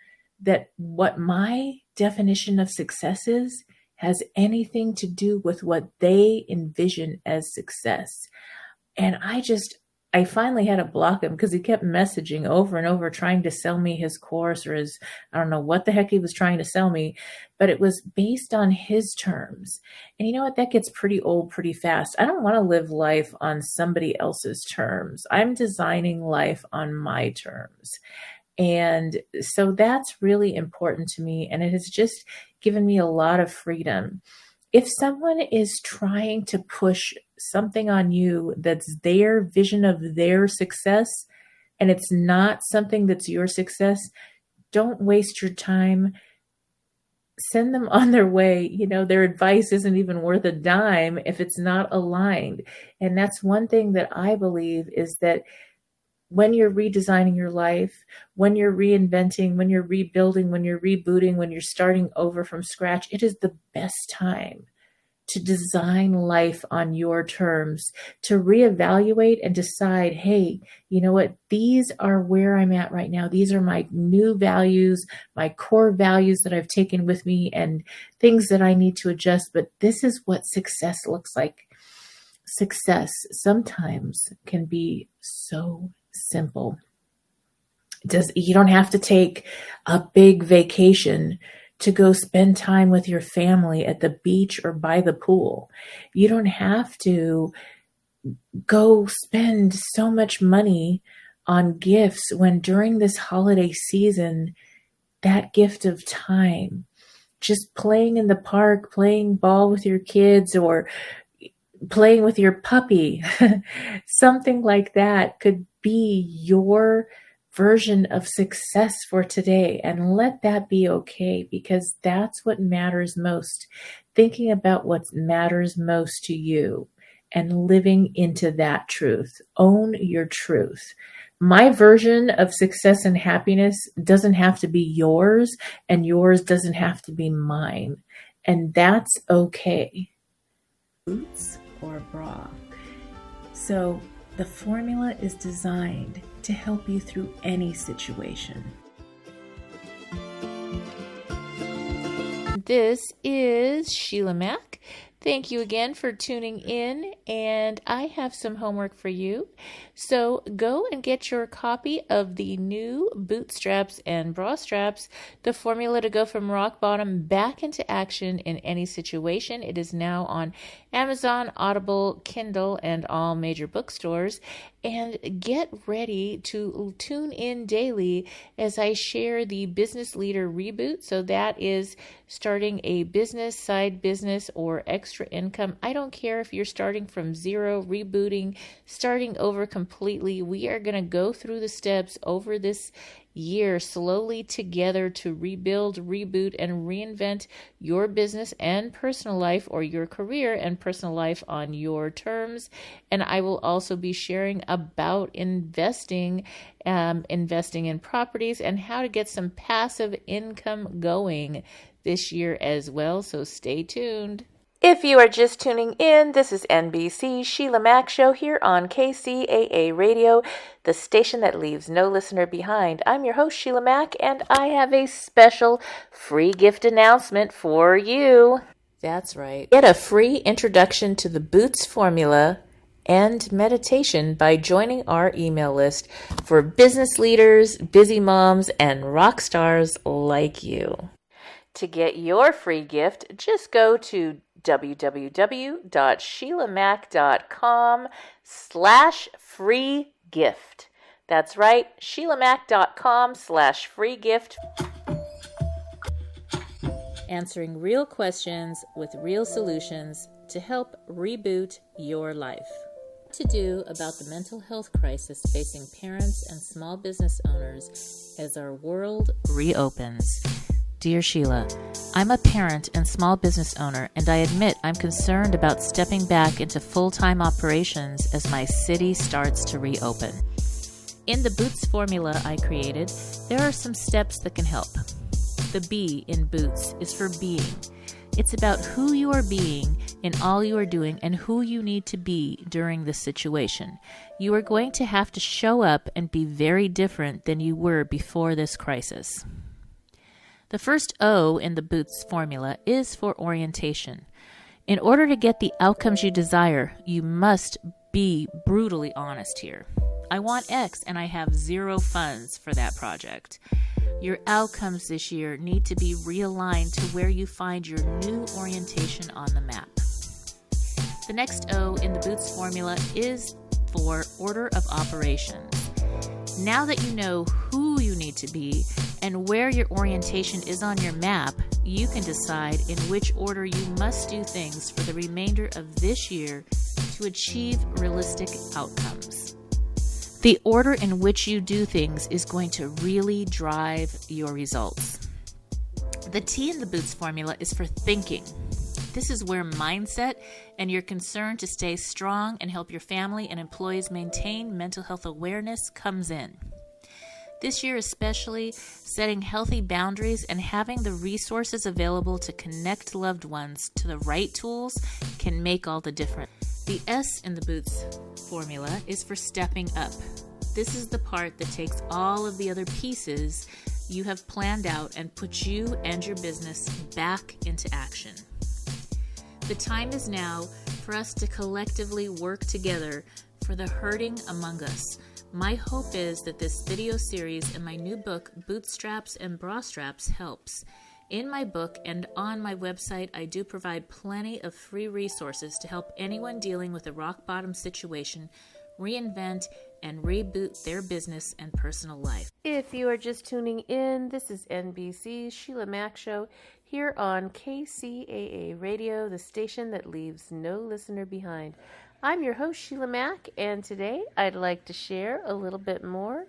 that what my definition of success is has anything to do with what they envision as success? And I just I finally had to block him because he kept messaging over and over trying to sell me his course or his, I don't know what the heck he was trying to sell me, but it was based on his terms. And you know what? That gets pretty old pretty fast. I don't want to live life on somebody else's terms. I'm designing life on my terms. And so that's really important to me. And it has just given me a lot of freedom if someone is trying to push something on you that's their vision of their success and it's not something that's your success, don't waste your time. Send them (laughs) on their way. You know, their advice isn't even worth a dime if it's not aligned. And that's one thing that I believe is that when you're redesigning your life, when you're reinventing, when you're rebuilding, when you're rebooting, when you're starting over from scratch, it is the best time to design life on your terms, to reevaluate and decide, hey, you know what? These are where I'm at right now. These are my new values, my core values that I've taken with me, and things that I need to adjust. But this is what success looks like. Success sometimes can be so simple. Does you don't have to take a big vacation to go spend time with your family at the beach or by the pool. You don't have to go spend so much money on gifts when during this holiday season, that gift of time, just playing in the park, playing ball with your kids, or playing with your puppy, (laughs) something like that could be your version of success for today and let that be okay because that's what matters most. Thinking about what matters most to you and living into that truth. Own your truth. My version of success and happiness doesn't have to be yours, and yours doesn't have to be mine. And that's okay. Boots or bra. So the formula is designed to help you through any situation. This is Sheila Mack. Thank you again for tuning in, and I have some homework for you. So go and get your copy of the new bootstraps and bra straps, the formula to go from rock bottom back into action in any situation. It is now on Amazon, Audible, Kindle, and all major bookstores. and get ready to tune in daily as I share the business leader reboot. So that is starting a business, side business, or extra income. I don't care if you're starting from zero, rebooting, starting over completely. We are going to go through the steps over this year slowly together to rebuild, reboot, and reinvent your business and personal life or your career and personal life on your terms. And I will also be sharing about investing, um, investing in properties, and how to get some passive income going this year as well. So stay tuned. If you are just tuning in, this is NBC Sheila Mack Show here on KCAA Radio, the station that leaves no listener behind. I'm your host, Sheila Mack, and I have a special free gift announcement for you. That's right. Get a free introduction to the Boots formula and meditation by joining our email list for business leaders, busy moms, and rock stars like you. To get your free gift, just go to www.sheilamac.com slash free gift. That's right, sheilamac.com slash free gift. Answering real questions with real solutions to help reboot your life. What to do about the mental health crisis facing parents and small business owners as our world reopens. Dear Sheila, I'm a parent and small business owner, and I admit I'm concerned about stepping back into full time operations as my city starts to reopen. In the Boots formula I created, there are some steps that can help. The B in Boots is for being. It's about who you are being in all you are doing and who you need to be during this situation. You are going to have to show up and be very different than you were before this crisis. The first O in the Boots formula is for orientation. In order to get the outcomes you desire, you must be brutally honest here. I want X and I have zero funds for that project. Your outcomes this year need to be realigned to where you find your new orientation on the map. The next O in the Boots formula is for order of operations. Now that you know who you need to be and where your orientation is on your map, you can decide in which order you must do things for the remainder of this year to achieve realistic outcomes. The order in which you do things is going to really drive your results. The T in the Boots formula is for thinking. This is where mindset and your concern to stay strong and help your family and employees maintain mental health awareness comes in. This year, especially, setting healthy boundaries and having the resources available to connect loved ones to the right tools can make all the difference. The S in the Boots formula is for stepping up. This is the part that takes all of the other pieces you have planned out and puts you and your business back into action. The time is now for us to collectively work together for the hurting among us. My hope is that this video series and my new book, Bootstraps and Bra Straps, helps. In my book and on my website, I do provide plenty of free resources to help anyone dealing with a rock bottom situation reinvent and reboot their business and personal life. If you are just tuning in, this is NBC's Sheila Mack Show here on KCAA Radio, the station that leaves no listener behind. I'm your host, Sheila Mack, and today I'd like to share a little bit more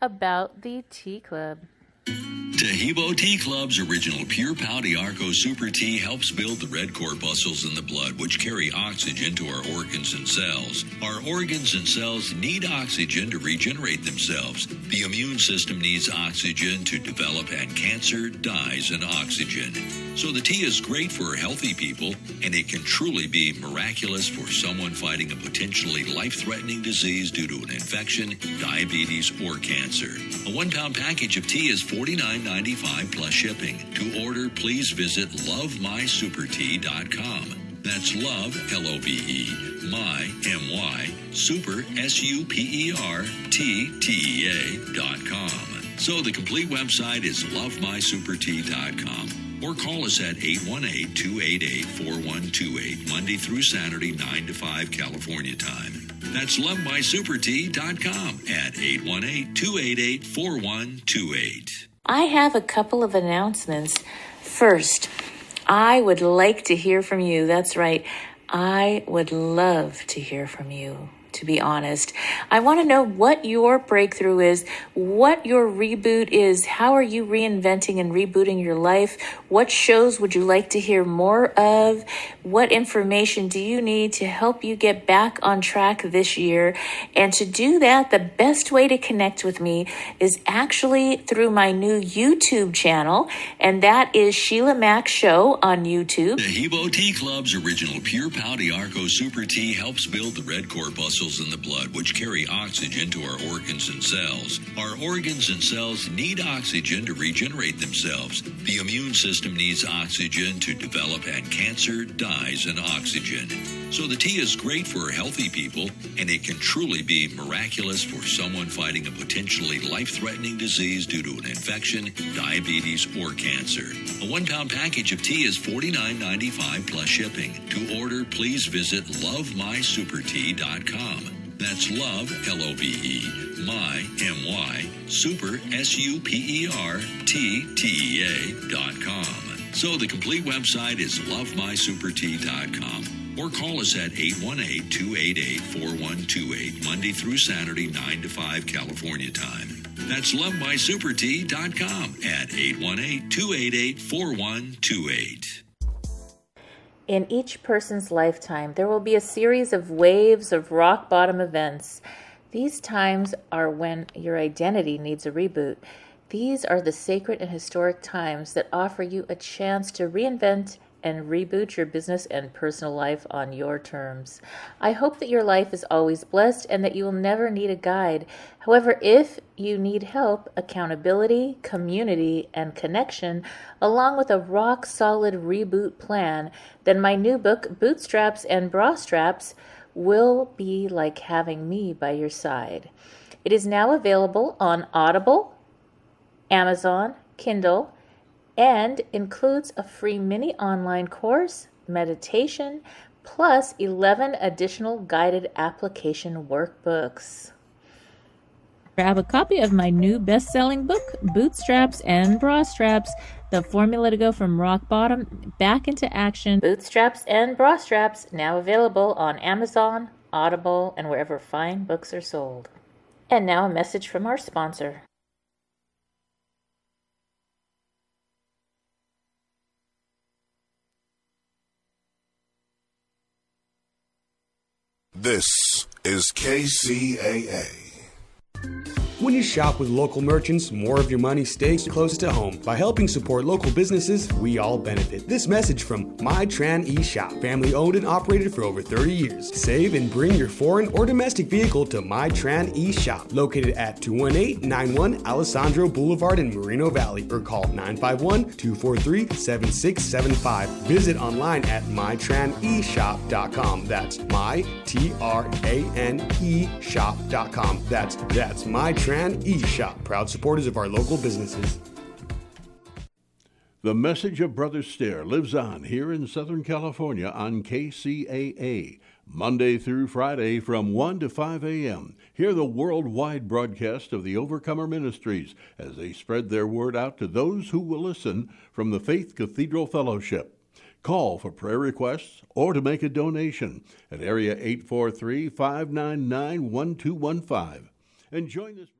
about the Tea Club. Taheebo Tea Club's original Pure Pau Arco Super Tea helps build the red corpuscles in the blood, which carry oxygen to our organs and cells. Our organs and cells need oxygen to regenerate themselves. The immune system needs oxygen to develop, and cancer dies in oxygen. So the tea is great for healthy people, and it can truly be miraculous for someone fighting a potentially life threatening disease due to an infection, diabetes, or cancer. A one pound package of tea is $49.95 plus shipping. To order, please visit lovemysupertea.com. That's love, L O V E, my, M Y, super, S U P E R, T T E A dot com. So the complete website is lovemysupertea.com or call us at 818 288 4128, Monday through Saturday, 9 to 5 California time. That's lovemysupertea.com at 818 288 4128. I have a couple of announcements. First, I would like to hear from you. That's right. I would love to hear from you to be honest. I want to know what your breakthrough is, what your reboot is. How are you reinventing and rebooting your life? What shows would you like to hear more of? What information do you need to help you get back on track this year? And to do that, the best way to connect with me is actually through my new YouTube channel, and that is Sheila Mack Show on YouTube. The Hebo Tea Club's original Pure Pau d'Arco Super Tea helps build the red corpuscles in the blood, which carry oxygen to our organs and cells. Our organs and cells need oxygen to regenerate themselves. The immune system needs oxygen to develop, and cancer dies in oxygen. So the tea is great for healthy people, and it can truly be miraculous for someone fighting a potentially life threatening disease due to an infection, diabetes, or cancer. A one pound package of tea is $49.95 plus shipping. To order, please visit lovemysupertea.com. That's love, L O V E, my, M Y, super, S U P E R, T T E A dot com. So the complete website is lovemysupertea.com or call us at 818-288-4128 Monday through Saturday 9 to 5 California time. That's lovemysupertea.com at 818-288-4128. In each person's lifetime, there will be a series of waves of rock bottom events. These times are when your identity needs a reboot. These are the sacred and historic times that offer you a chance to reinvent and reboot your business and personal life on your terms. I hope that your life is always blessed and that you will never need a guide. However, if you need help, accountability, community, and connection, along with a rock solid reboot plan, then my new book, Bootstraps and Bra Straps, will be like having me by your side. It is now available on Audible, Amazon, Kindle, and includes a free mini online course, meditation, plus 11 additional guided application workbooks. Grab a copy of my new best selling book, Bootstraps and Bra Straps The Formula to Go from Rock Bottom Back into Action. Bootstraps and Bra Straps now available on Amazon, Audible, and wherever fine books are sold. And now a message from our sponsor. This is KCAA. When you shop with local merchants, more of your money stays close to home. By helping support local businesses, we all benefit. This message from MyTran eShop, family owned and operated for over 30 years. Save and bring your foreign or domestic vehicle to MyTran eShop, located at 218-91 Alessandro Boulevard in Moreno Valley, or call 951-243-7675. Visit online at mytraneshop.com. That's my T R A N E shop.com. That's that's MyTran Tran eShop, proud supporters of our local businesses. The message of Brother Stair lives on here in Southern California on KCAA, Monday through Friday from 1 to 5 a.m. Hear the worldwide broadcast of the Overcomer Ministries as they spread their word out to those who will listen from the Faith Cathedral Fellowship. Call for prayer requests or to make a donation at area 843 599 1215. And join us.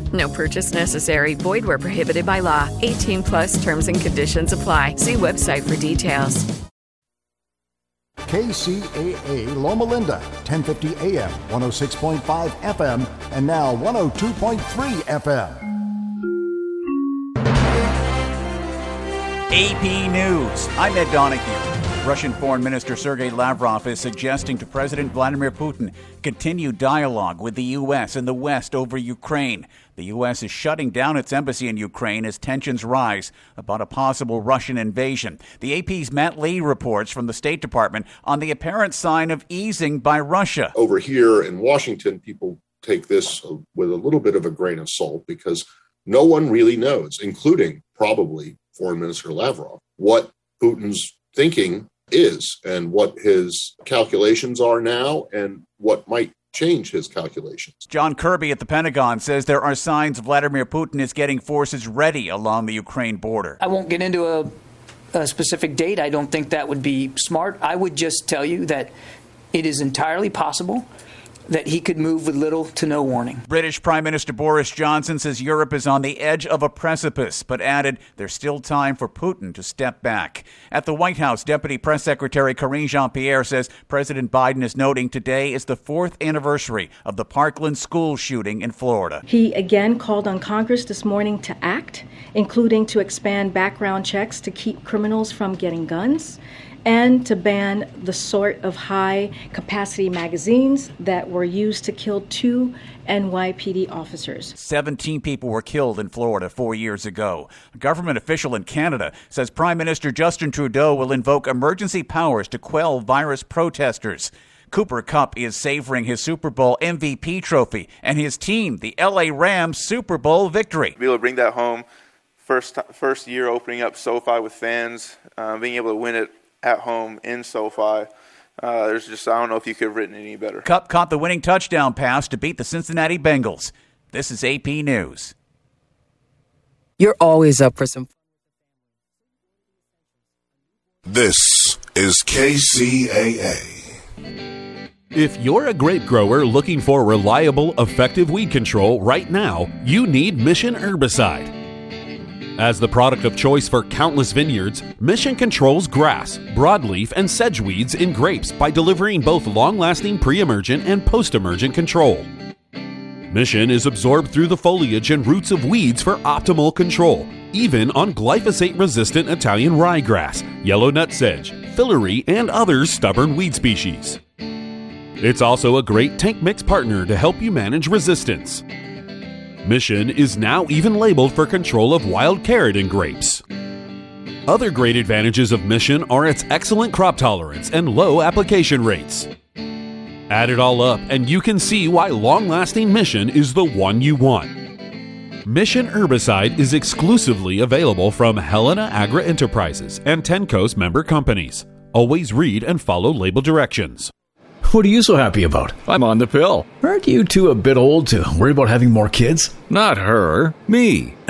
No purchase necessary. Void where prohibited by law. 18 plus terms and conditions apply. See website for details. KCAA Loma Linda, 1050 AM, 106.5 FM, and now 102.3 FM. AP News. I'm Ed Donahue. Russian Foreign Minister Sergei Lavrov is suggesting to President Vladimir Putin continue dialogue with the U.S. and the West over Ukraine. The U.S. is shutting down its embassy in Ukraine as tensions rise about a possible Russian invasion. The AP's Matt Lee reports from the State Department on the apparent sign of easing by Russia. Over here in Washington, people take this with a little bit of a grain of salt because no one really knows, including probably Foreign Minister Lavrov, what Putin's thinking is and what his calculations are now and what might change his calculations. John Kirby at the Pentagon says there are signs Vladimir Putin is getting forces ready along the Ukraine border. I won't get into a, a specific date. I don't think that would be smart. I would just tell you that it is entirely possible that he could move with little to no warning. British Prime Minister Boris Johnson says Europe is on the edge of a precipice, but added there's still time for Putin to step back. At the White House, Deputy Press Secretary Karine Jean Pierre says President Biden is noting today is the fourth anniversary of the Parkland school shooting in Florida. He again called on Congress this morning to act, including to expand background checks to keep criminals from getting guns and to ban the sort of high capacity magazines that were used to kill two NYPD officers. 17 people were killed in Florida four years ago. A government official in Canada says Prime Minister Justin Trudeau will invoke emergency powers to quell virus protesters. Cooper Kupp is savoring his Super Bowl MVP trophy and his team, the LA Rams, Super Bowl victory. Be able to bring that home, first first year opening up SoFi with fans, uh, being able to win it at home in SoFi. Uh, there's just I don't know if you could have written any better. Kupp caught the winning touchdown pass to beat the Cincinnati Bengals. This is AP News. You're always up for some. This is KCAA. If you're a grape grower looking for reliable, effective weed control right now, you need Mission Herbicide. As the product of choice for countless vineyards, Mission controls grass, broadleaf, and sedge weeds in grapes by delivering both long lasting pre emergent and post emergent control. Mission is absorbed through the foliage and roots of weeds for optimal control, even on glyphosate resistant Italian ryegrass, yellow nut sedge, filaree, and other stubborn weed species. It's also a great tank mix partner to help you manage resistance. Mission is now even labeled for control of wild carrot and grapes. Other great advantages of Mission are its excellent crop tolerance and low application rates. Add it all up, and you can see why long lasting Mission is the one you want. Mission Herbicide is exclusively available from Helena Agri Enterprises and Tenkoz member companies. Always read and follow label directions. What are you so happy about? I'm on the pill. Aren't you two a bit old to worry about having more kids? Not her, me.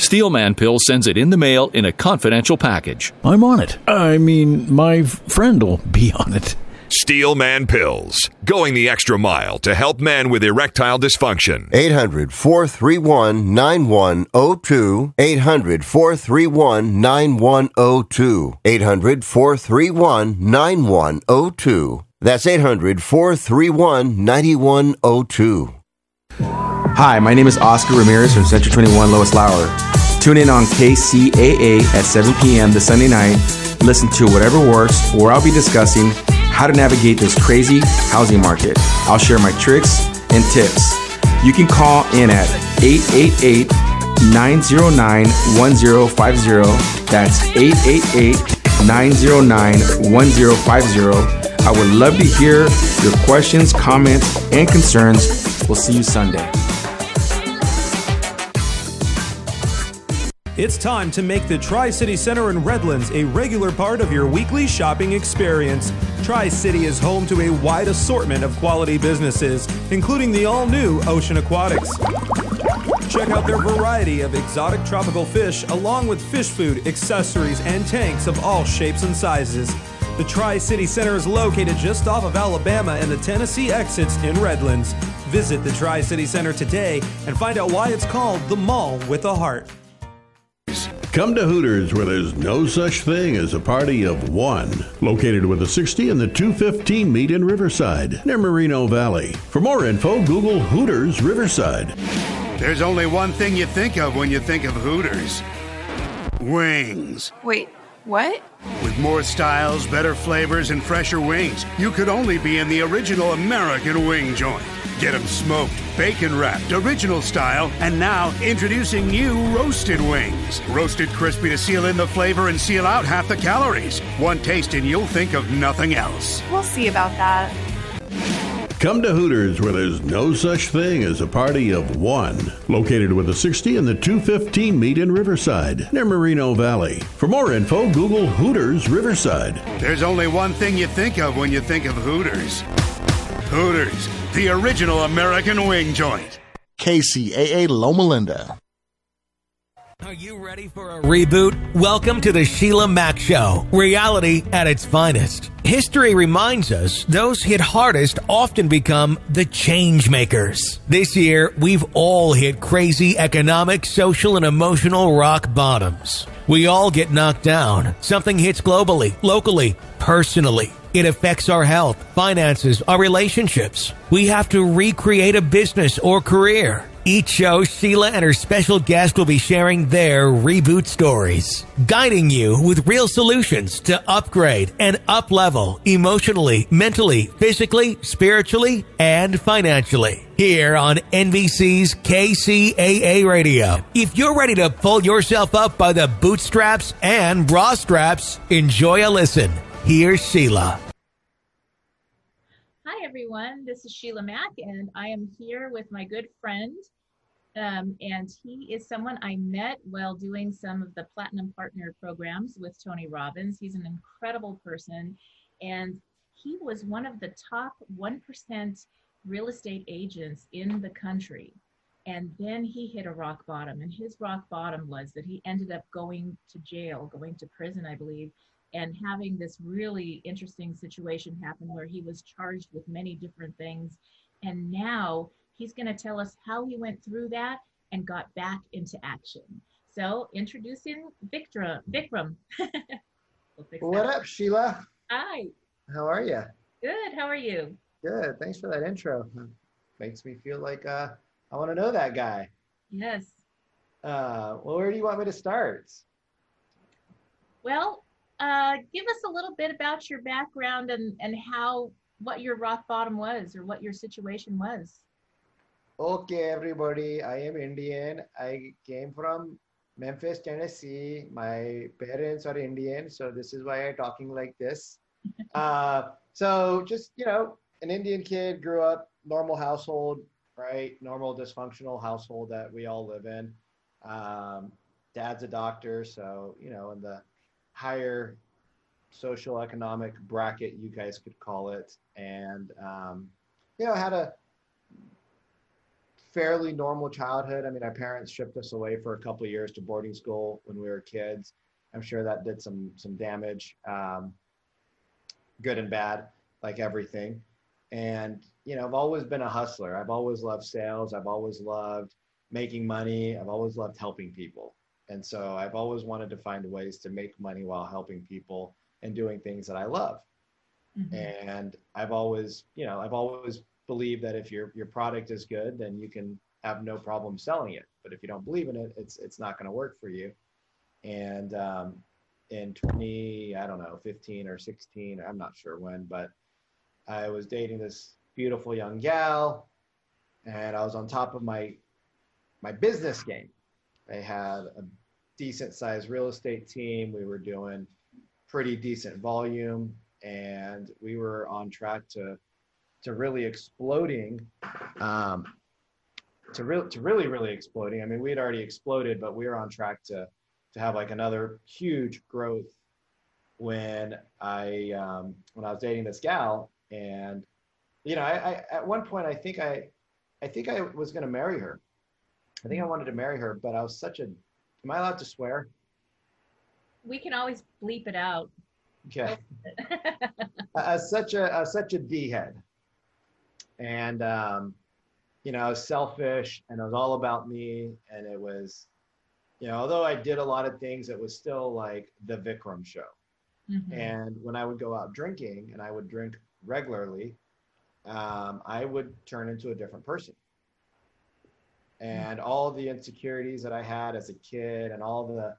Steelman Pills sends it in the mail in a confidential package. I'm on it. I mean, my friend will be on it. Steelman Pills, going the extra mile to help men with erectile dysfunction. 800 431 9102. 800 431 9102. 800 431 9102. That's 800 431 9102. Hi, my name is Oscar Ramirez from Century 21 Lois Lauer. Tune in on KCAA at 7 p.m. this Sunday night. Listen to whatever works, where I'll be discussing how to navigate this crazy housing market. I'll share my tricks and tips. You can call in at 888 909 1050. That's 888 909 1050. I would love to hear your questions, comments, and concerns. We'll see you Sunday. It's time to make the Tri City Center in Redlands a regular part of your weekly shopping experience. Tri City is home to a wide assortment of quality businesses, including the all new Ocean Aquatics. Check out their variety of exotic tropical fish, along with fish food, accessories, and tanks of all shapes and sizes. The Tri City Center is located just off of Alabama and the Tennessee exits in Redlands. Visit the Tri City Center today and find out why it's called the Mall with a Heart. Come to Hooters, where there's no such thing as a party of one. Located with the 60 and the 215 meet in Riverside, near Moreno Valley. For more info, Google Hooters Riverside. There's only one thing you think of when you think of Hooters wings. Wait, what? With more styles, better flavors, and fresher wings, you could only be in the original American wing joint. Get them smoked, bacon wrapped, original style, and now introducing new roasted wings. Roasted crispy to seal in the flavor and seal out half the calories. One taste and you'll think of nothing else. We'll see about that. Come to Hooters, where there's no such thing as a party of one. Located with the 60 and the 215 meet in Riverside, near Moreno Valley. For more info, Google Hooters Riverside. There's only one thing you think of when you think of Hooters Hooters, the original American wing joint. KCAA Loma Linda. Are you ready for a reboot? Welcome to the Sheila Mack Show, reality at its finest. History reminds us those hit hardest often become the change makers. This year, we've all hit crazy economic, social, and emotional rock bottoms. We all get knocked down. Something hits globally, locally, personally. It affects our health, finances, our relationships. We have to recreate a business or career. Each show, Sheila and her special guest will be sharing their reboot stories, guiding you with real solutions to upgrade and uplevel emotionally, mentally, physically, spiritually, and financially. Here on NBC's KCAA Radio. If you're ready to pull yourself up by the bootstraps and bra straps, enjoy a listen. Here's Sheila. Hi, everyone. This is Sheila Mack, and I am here with my good friend. Um, and he is someone I met while doing some of the Platinum Partner programs with Tony Robbins. He's an incredible person, and he was one of the top 1% real estate agents in the country. And then he hit a rock bottom, and his rock bottom was that he ended up going to jail, going to prison, I believe, and having this really interesting situation happen where he was charged with many different things. And now he's going to tell us how he went through that and got back into action. So, introducing Vikram. Vikram. (laughs) we'll what up, Sheila? Hi. How are you? Good. How are you? Good. Thanks for that intro. Makes me feel like uh, I want to know that guy. Yes. Uh, well, where do you want me to start? Well, uh, give us a little bit about your background and, and how what your rock bottom was or what your situation was. Okay, everybody. I am Indian. I came from Memphis, Tennessee. My parents are Indian, so this is why I'm talking like this. (laughs) uh, so just you know, an Indian kid grew up normal household, right? Normal dysfunctional household that we all live in. Um, dad's a doctor, so you know, in the higher social economic bracket, you guys could call it, and um, you know had a fairly normal childhood. I mean, our parents shipped us away for a couple of years to boarding school when we were kids. I'm sure that did some some damage, um, good and bad, like everything. And you know, I've always been a hustler. I've always loved sales. I've always loved making money. I've always loved helping people. And so I've always wanted to find ways to make money while helping people and doing things that I love. Mm-hmm. And I've always, you know, I've always believed that if your your product is good, then you can have no problem selling it. But if you don't believe in it, it's it's not going to work for you. And um, in 20, I don't know, 15 or 16, I'm not sure when, but I was dating this beautiful young gal, and I was on top of my my business game. I had a decent sized real estate team. We were doing pretty decent volume and we were on track to to really exploding um, to, re- to really really exploding i mean we had already exploded but we were on track to to have like another huge growth when I um, when I was dating this gal, and you know, I, I at one point I think I I think I was going to marry her. I think I wanted to marry her, but I was such a. Am I allowed to swear? We can always bleep it out. Okay. as (laughs) such a such a d head, and um, you know, I was selfish, and it was all about me, and it was, you know, although I did a lot of things, it was still like the Vikram show. Mm-hmm. And when I would go out drinking, and I would drink regularly, um, I would turn into a different person. And all the insecurities that I had as a kid, and all the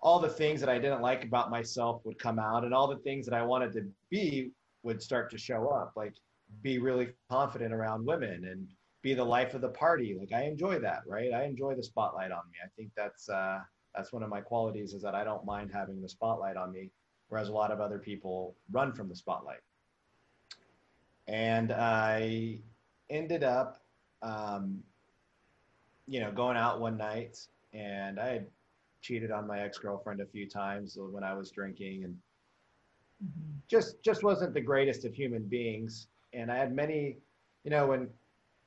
all the things that I didn't like about myself would come out, and all the things that I wanted to be would start to show up. Like be really confident around women and be the life of the party. Like I enjoy that, right? I enjoy the spotlight on me. I think that's uh, that's one of my qualities is that I don't mind having the spotlight on me, whereas a lot of other people run from the spotlight. And I ended up, um, you know, going out one night, and I had cheated on my ex-girlfriend a few times when I was drinking, and just just wasn't the greatest of human beings. And I had many, you know, when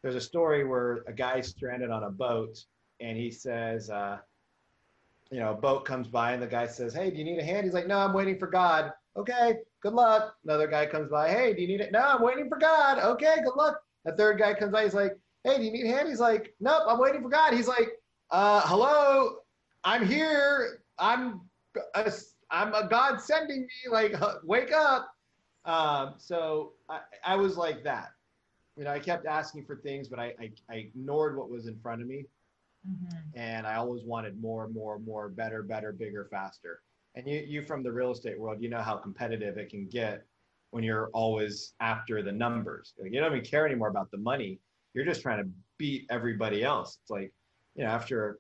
there's a story where a guy's stranded on a boat, and he says, uh, you know, a boat comes by, and the guy says, "Hey, do you need a hand?" He's like, "No, I'm waiting for God." Okay, good luck. Another guy comes by, "Hey, do you need it?" No, I'm waiting for God. Okay, good luck. A third guy comes by, he's like, "Hey, do you need a hand?" He's like, "Nope, I'm waiting for God." He's like, uh, "Hello, I'm here. I'm a, I'm a God sending me. Like, wake up." Um, so I, I was like that. You know, I kept asking for things, but I, I, I ignored what was in front of me and I always wanted more, more, more, better, better, bigger, faster. And you, you from the real estate world, you know how competitive it can get when you're always after the numbers. You don't even care anymore about the money. You're just trying to beat everybody else. It's like, you know, after a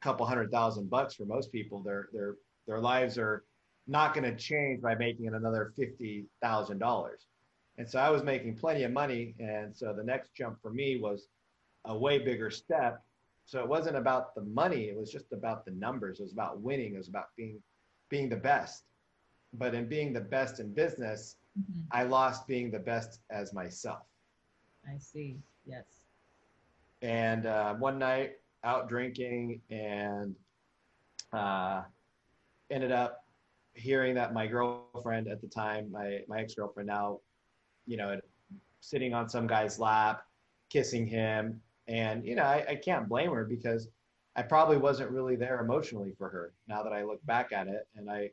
couple hundred thousand bucks for most people, their their their lives are not going to change by making another fifty thousand dollars. And so I was making plenty of money, and so the next jump for me was a way bigger step so it wasn't about the money; it was just about the numbers. It was about winning. It was about being being the best. But in being the best in business, Mhm. I lost being the best as myself. I see. Yes. And uh, one night out drinking and uh, ended up hearing that my girlfriend at the time, my, my ex girlfriend now, you know, sitting on some guy's lap, kissing him. And, you know, I, I can't blame her because I probably wasn't really there emotionally for her now that I look back at it. And I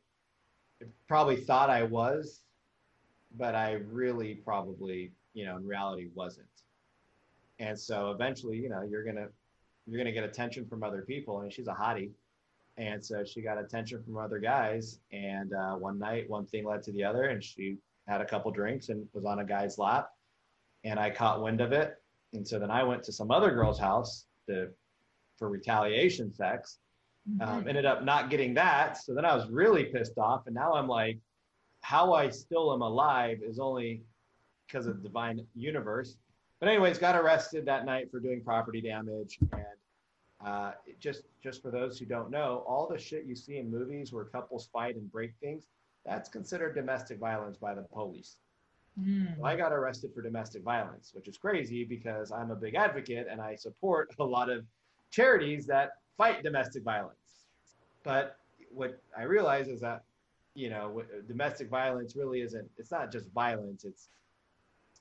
probably thought I was, but I really probably, you know, in reality wasn't. And so eventually, you know, you're gonna you're gonna get attention from other people. And she's a hottie, and so she got attention from other guys. And uh, one night, one thing led to the other, and she had a couple drinks and was on a guy's lap, and I caught wind of it. And so then I went to some other girl's house to for retaliation sex. Um, ended up not getting that, so then I was really pissed off, and now I'm like, how I still am alive is only because of the divine universe. But anyways, got arrested that night for doing property damage, and uh, just just for those who don't know, all the shit you see in movies where couples fight and break things, that's considered domestic violence by the police. Mm. Well, I got arrested for domestic violence, which is crazy because I'm a big advocate and I support a lot of charities that fight domestic violence. But what I realize is that, you know, domestic violence really isn't, it's not just violence, it's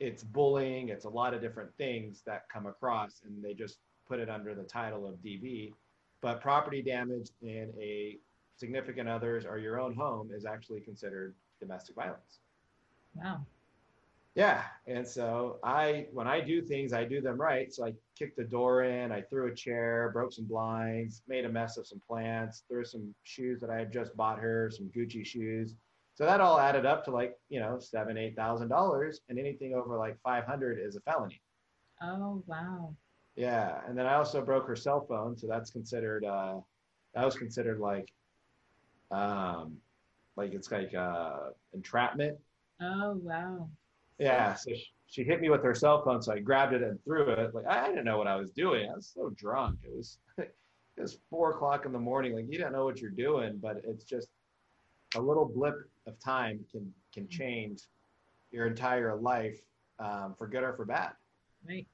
it's bullying, it's a lot of different things that come across and they just put it under the title of DV. But property damage in a significant others or your own home is actually considered domestic violence. Wow. Yeah, and so I, when I do things, I do them right. So I kicked the door in, I threw a chair, broke some blinds, made a mess of some plants, threw some shoes that I had just bought her, some Gucci shoes. So that all added up to like you know seven, eight thousand dollars, and anything over like five hundred is a felony. Oh wow. Yeah, and then I also broke her cell phone, so that's considered uh, that was considered like, um, like it's like uh, entrapment. Oh wow. Yeah, so she, she hit me with her cell phone, so I grabbed it and threw it. Like I, I didn't know what I was doing. I was so drunk. It was, (laughs) it was four o'clock in the morning. Like you don't know what you're doing, but it's just a little blip of time can can change your entire life um, for good or for bad. Right.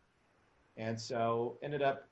And so ended up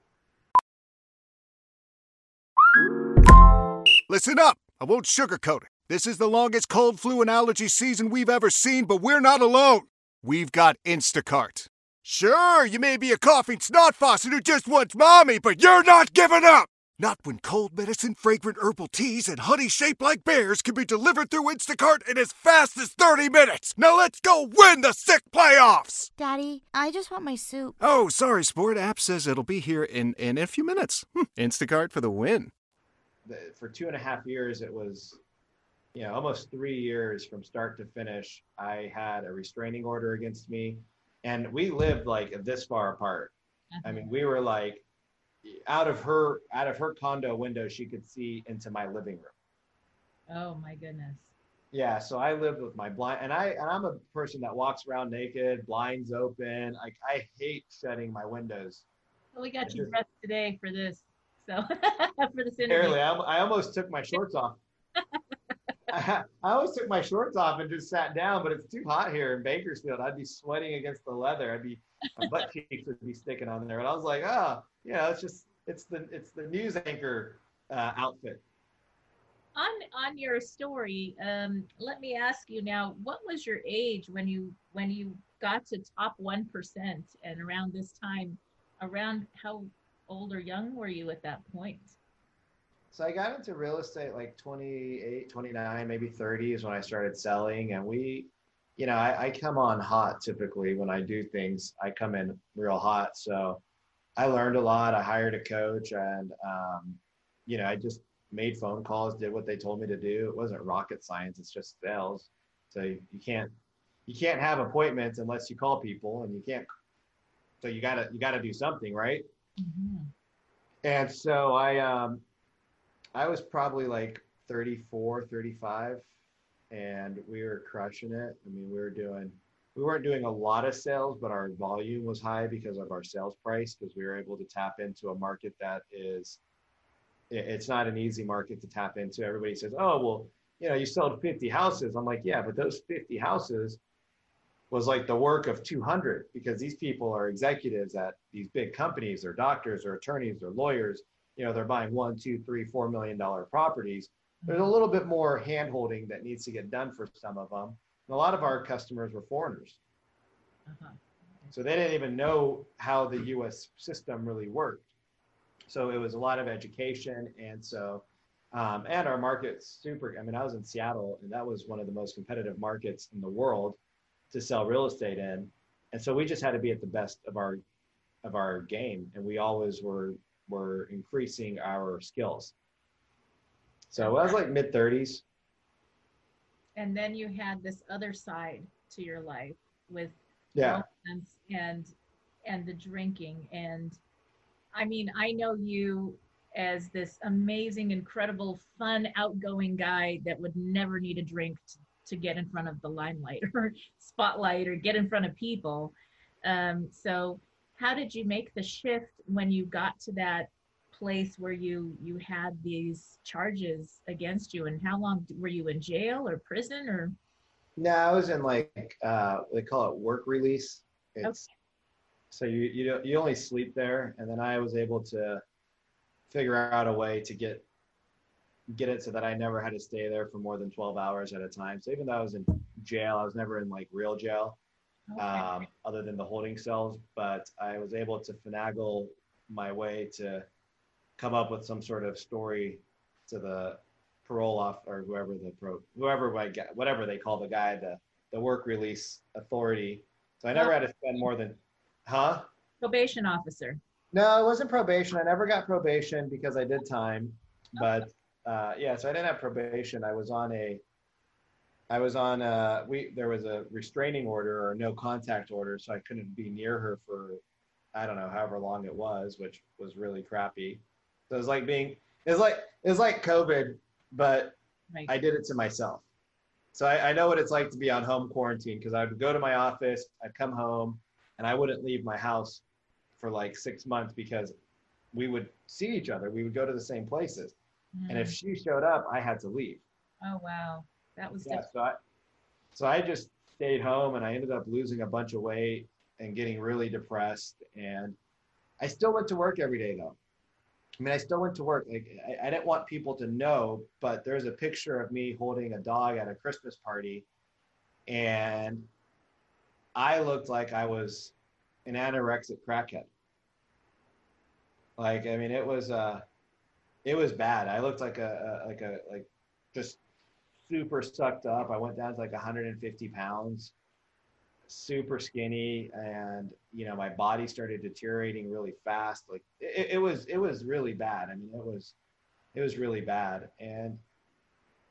Listen up. I won't sugarcoat it. This is the longest cold, flu, and allergy season we've ever seen, but we're not alone. We've got Instacart. Sure, you may be a coughing snot faucet who just wants mommy, but you're not giving up! Not when cold medicine, fragrant herbal teas, and honey shaped like bears can be delivered through Instacart in as fast as 30 minutes! Now let's go win the sick playoffs! Daddy, I just want my soup. Oh, sorry, Sport. App says it'll be here in, in a few minutes. Hm, Instacart for the win. for two and a half years, it was, you know, almost three years from start to finish. I had a restraining order against me, and we lived like this far apart. I uh-huh. mean, we were like out of her out of her condo window, she could see into my living room. Oh my goodness. Yeah, so I lived with my blind, and I and I'm a person that walks around naked, blinds open. Like I hate shutting my windows. Well, we got you just- dressed today for this. So (laughs) for this interview. I, I almost took my shorts off. I, (laughs) (laughs) I almost took my shorts off and just sat down, but it's too hot here in Bakersfield. I'd be sweating against the leather. I'd be my butt cheeks would be sticking on there. And I was like, oh, you know, it's just it's the it's the news anchor uh, outfit. on on your story um let me ask you now what was your age when you when you got to top 1% and around this time around how old or young were you at that point So I got into real estate like 28, 29, maybe 30 is when I started selling. And we, you know, I, I come on hot typically when I do things. I come in real hot. So I learned a lot. I hired a coach and, um, you know, I just made phone calls, did what they told me to do. It wasn't rocket science. It's just sales. So you, you can't, you can't have appointments unless you call people and you can't, so you gotta, you gotta do something, right? And so I, um, I was probably like 34, 35, and we were crushing it. I mean, we were doing, we weren't doing a lot of sales, but our volume was high because of our sales price, because we were able to tap into a market that is, it's not an easy market to tap into. Everybody says, oh, well, you know, you sold 50 houses. I'm like, yeah, but those 50 houses was like the work of 200 because these people are executives at these big companies or doctors or attorneys or lawyers you know they're buying one two three four million dollar properties there's a little bit more hand holding that needs to get done for some of them and a lot of our customers were foreigners. So they didn't even know how the us system really worked. So it was a lot of education and so um, and our market's super i mean i was in seattle and that was one of the most competitive markets in the world to sell real estate in. And so we just had to be at the best of our of our game and we always were were increasing our skills. So i was like mid 30s and then you had this other side to your life with Yeah. and and the drinking and i mean i know you as this amazing incredible fun outgoing guy that would never need a drink to, to get in front of the limelight (laughs) or spotlight or get in front of people um, so how did you make the shift when you got to that place where you you had these charges against you and how long were you in jail or prison or? No i was in like uh they call it work release. It's so you you don't- you only sleep there and then i was able to figure out a way to get get it so that i never had to stay there for more than 12 hours at a time. So even though i was in jail i was never in like real jail um, other than the holding cells but i was able to finagle my way to come up with some sort of story to the parole off or whoever the pro whoever whatever they call the guy the the work release authority so i never had to spend more than huh probation officer no, it wasn't probation. I never got probation because I did time. But uh, yeah, so I didn't have probation. I was on a, I was on a, we there was a restraining order or no contact order, so I couldn't be near her for, I don't know, however long it was, which was really crappy. So it was like being, it was like it was like COVID, but I did it to myself. So I, I know what it's like to be on home quarantine because I would go to my office, I'd come home, and I wouldn't leave my house for like six months because we would see each other. We would go to the same places. And if Mm. she showed up, I had to leave. Oh wow, that was Yeah, so I, so I just stayed home and I ended up losing a bunch of weight and getting really depressed. And I still went to work every day though. I mean, I still went to work. Like I, I didn't want people to know, but there's a picture of me holding a dog at a Christmas party, and I looked like I was an anorexic crackhead. Like I mean, it was uh, it was bad. I looked like a, a like a like just super sucked up. I went down to like 150 pounds, super skinny, and you know my body started deteriorating really fast. Like it, it was it was really bad. I mean it was it was really bad, and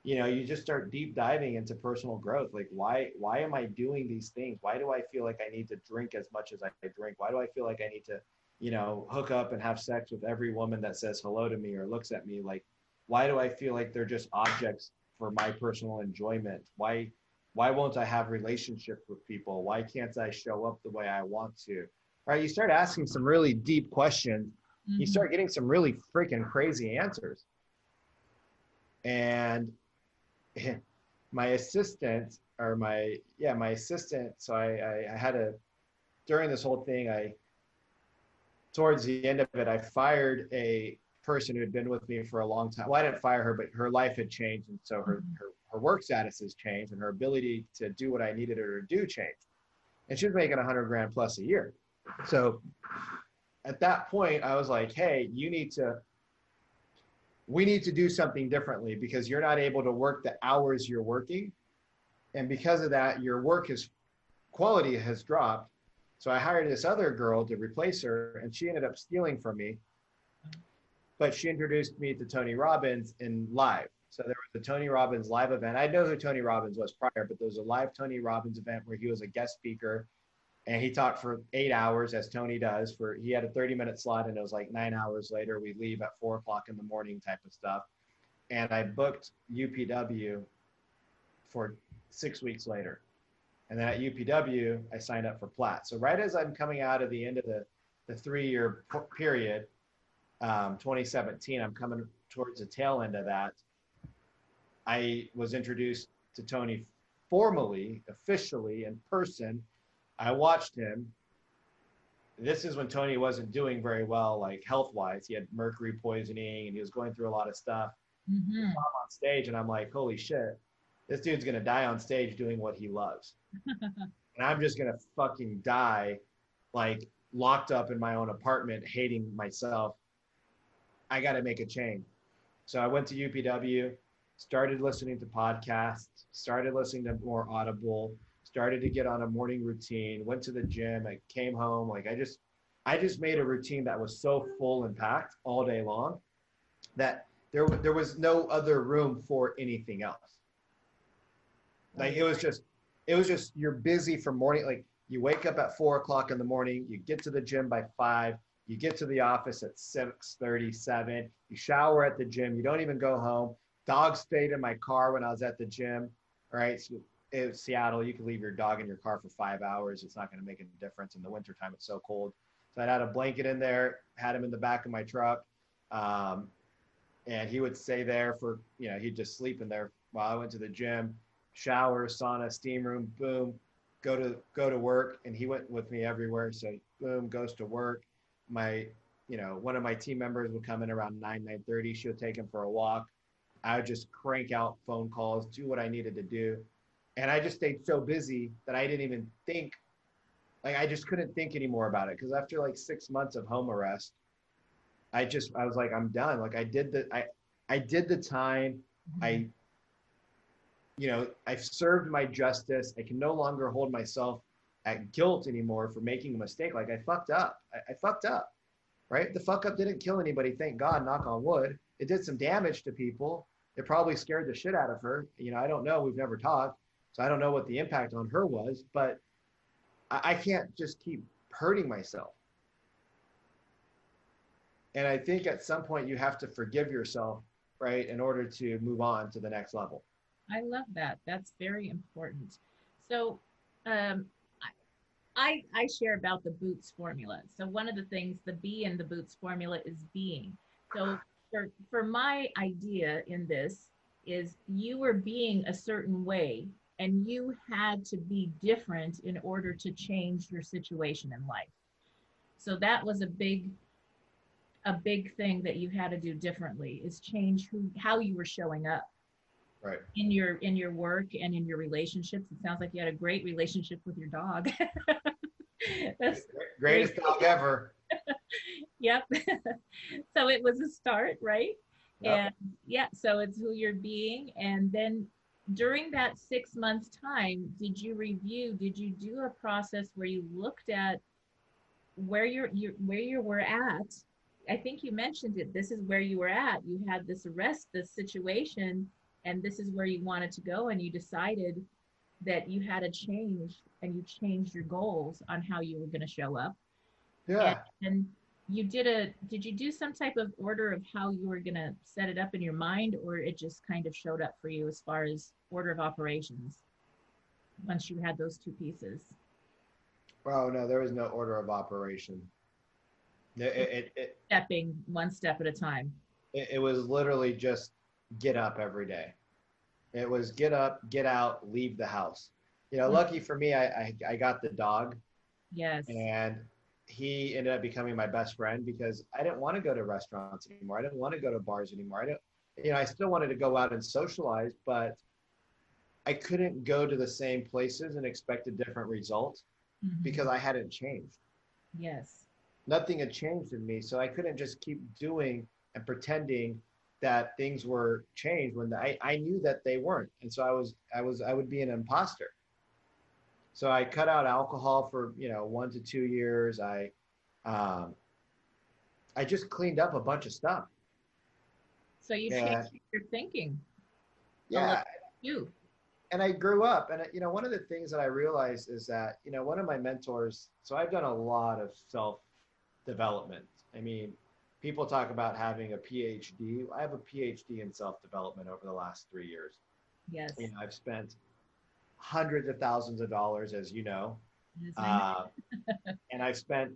you know you just start deep diving into personal growth. Like why why am I doing these things? Why do I feel like I need to drink as much as I drink? Why do I feel like I need to you know hook up and have sex with every woman that says hello to me or looks at me? Like why do I feel like they're just objects for my personal enjoyment? Why why won't I have relationships with people? Why can't I show up the way I want to? Right? You start asking some really deep questions. You Mhm. start getting some really freaking crazy answers. And (laughs) my assistant or my yeah, my assistant, so I, I, I had a during this whole thing, I towards the end of it, I fired a person who had been with me for a long time. Well, I didn't fire her, but her life had changed, and so her her, her work status has changed, and her ability to do what I needed her to do changed. And she was making a hundred grand plus a year. So at that point, I was like, "Hey, you need to." We need to do something differently because you're not able to work the hours you're working. And because of that, your work is quality has dropped. So I hired this other girl to replace her, and she ended up stealing from me. But she introduced me to Tony Robbins in live. So there was a Tony Robbins live event. I know who Tony Robbins was prior, but there was a live Tony Robbins event where he was a guest speaker, and he talked for eight hours, as Tony does. For he had a 30 minute slot, and it was like nine hours later. We leave at four o'clock in the morning, type of stuff. And I booked UPW for six weeks later. And then at UPW, I signed up for Platt. So right as I'm coming out of the end of the, the three-year period, um, 2017, I'm coming towards the tail end of that. I was introduced to Tony formally, officially, in person. I watched him. This is when Tony wasn't doing very well, like health-wise. He had mercury poisoning, and he was going through a lot of stuff. Mhm. I'm on stage, and I'm like, "Holy shit, this dude's gonna die on stage doing what he loves." (laughs) and I'm just gonna fucking die, like locked up in my own apartment, hating myself. I got to make a change. So I went to UPW, started listening to podcasts, started listening to more Audible, started to get on a morning routine, went to the gym, I came home, like I just, I just made a routine that was so full and packed all day long that there there was no other room for anything else. Like it was just, it was just you're busy from morning. Like you wake up at four o'clock in the morning, you get to the gym by five, you get to the office at six thirty-seven, you shower at the gym, you don't even go home. Dog stayed in my car when I was at the gym. Right, so in Seattle, you can leave your dog in your car for five hours. It's not going to make a difference in the wintertime. It's so cold. So I had a blanket in there, had him in the back of my truck. Um, and he would stay there for, you know, he'd just sleep in there while I went to the gym, shower, sauna, steam room, boom, go to go to work. And he went with me everywhere. So boom, goes to work. My, you know, one of my team members would come in around nine, nine thirty. She would take him for a walk. I would just crank out phone calls, do what I needed to do. And I just stayed so busy that I didn't even think, like, I just couldn't think anymore about it. Cause after like six months of home arrest, I just, I was like, I'm done. Like, I did the, I, I did the time. Mm-hmm. I, you know, I've served my justice. I can no longer hold myself at guilt anymore for making a mistake. Like, I fucked up. I, I fucked up, right? The fuck up didn't kill anybody. Thank God, knock on wood. It did some damage to people. It probably scared the shit out of her. You know, I don't know. We've never talked. So I don't know what the impact on her was, but I, I can't just keep hurting myself. And I think at some point you have to forgive yourself, right, in order to move on to the next level. I love that. That's very important. So, um, I, I, I share about the Boots formula. So one of the things, the B in the Boots formula is being. So for, for my idea in this is you were being a certain way and you had to be different in order to change your situation in life. So that was a big a big thing that you had to do differently is change who how you were showing up. Right. In your in your work and in your relationships. It sounds like you had a great relationship with your dog. (laughs) That's greatest dog ever (laughs) yep (laughs) so it was a start right yep. and yeah so it's who you're being and then during that six months time did you review did you do a process where you looked at where you're, you where you were at I think you mentioned it. This is where you were at. You had this arrest, this situation, and this is where you wanted to go. And you decided that you had to change and you changed your goals on how you were going to show up. Yeah. And, and you did a, did you do some type of order of how you were going to set it up in your mind, or it just kind of showed up for you as far as order of operations once you had those two pieces? Oh, no, there was no order of operation. It, it, it, stepping one step at a time. It, it was literally just get up every day. It was get up, get out, leave the house. You know, mm-hmm. lucky for me, I, I, I got the dog. Yes. And he ended up becoming my best friend because I didn't want to go to restaurants anymore. I didn't want to go to bars anymore. I didn't, you know, I still wanted to go out and socialize, but I couldn't go to the same places and expect a different result mm-hmm. because I hadn't changed. Yes nothing had changed in me. So I couldn't just keep doing and pretending that things were changed when I, I knew that they weren't. And so I was, I was, I would be an imposter. So I cut out alcohol for, you know, one to two years. I, um, I just cleaned up a bunch of stuff. So you changed your thinking. Yeah. You. And I grew up, and you know, one of the things that I realized is that you know, one of my mentors. So I've done a lot of self development. I mean, people talk about having a PhD. I have a PhD in self development over the last three years. Yes. You know, I've spent hundreds of thousands of dollars, as you know, uh, (laughs) and I've spent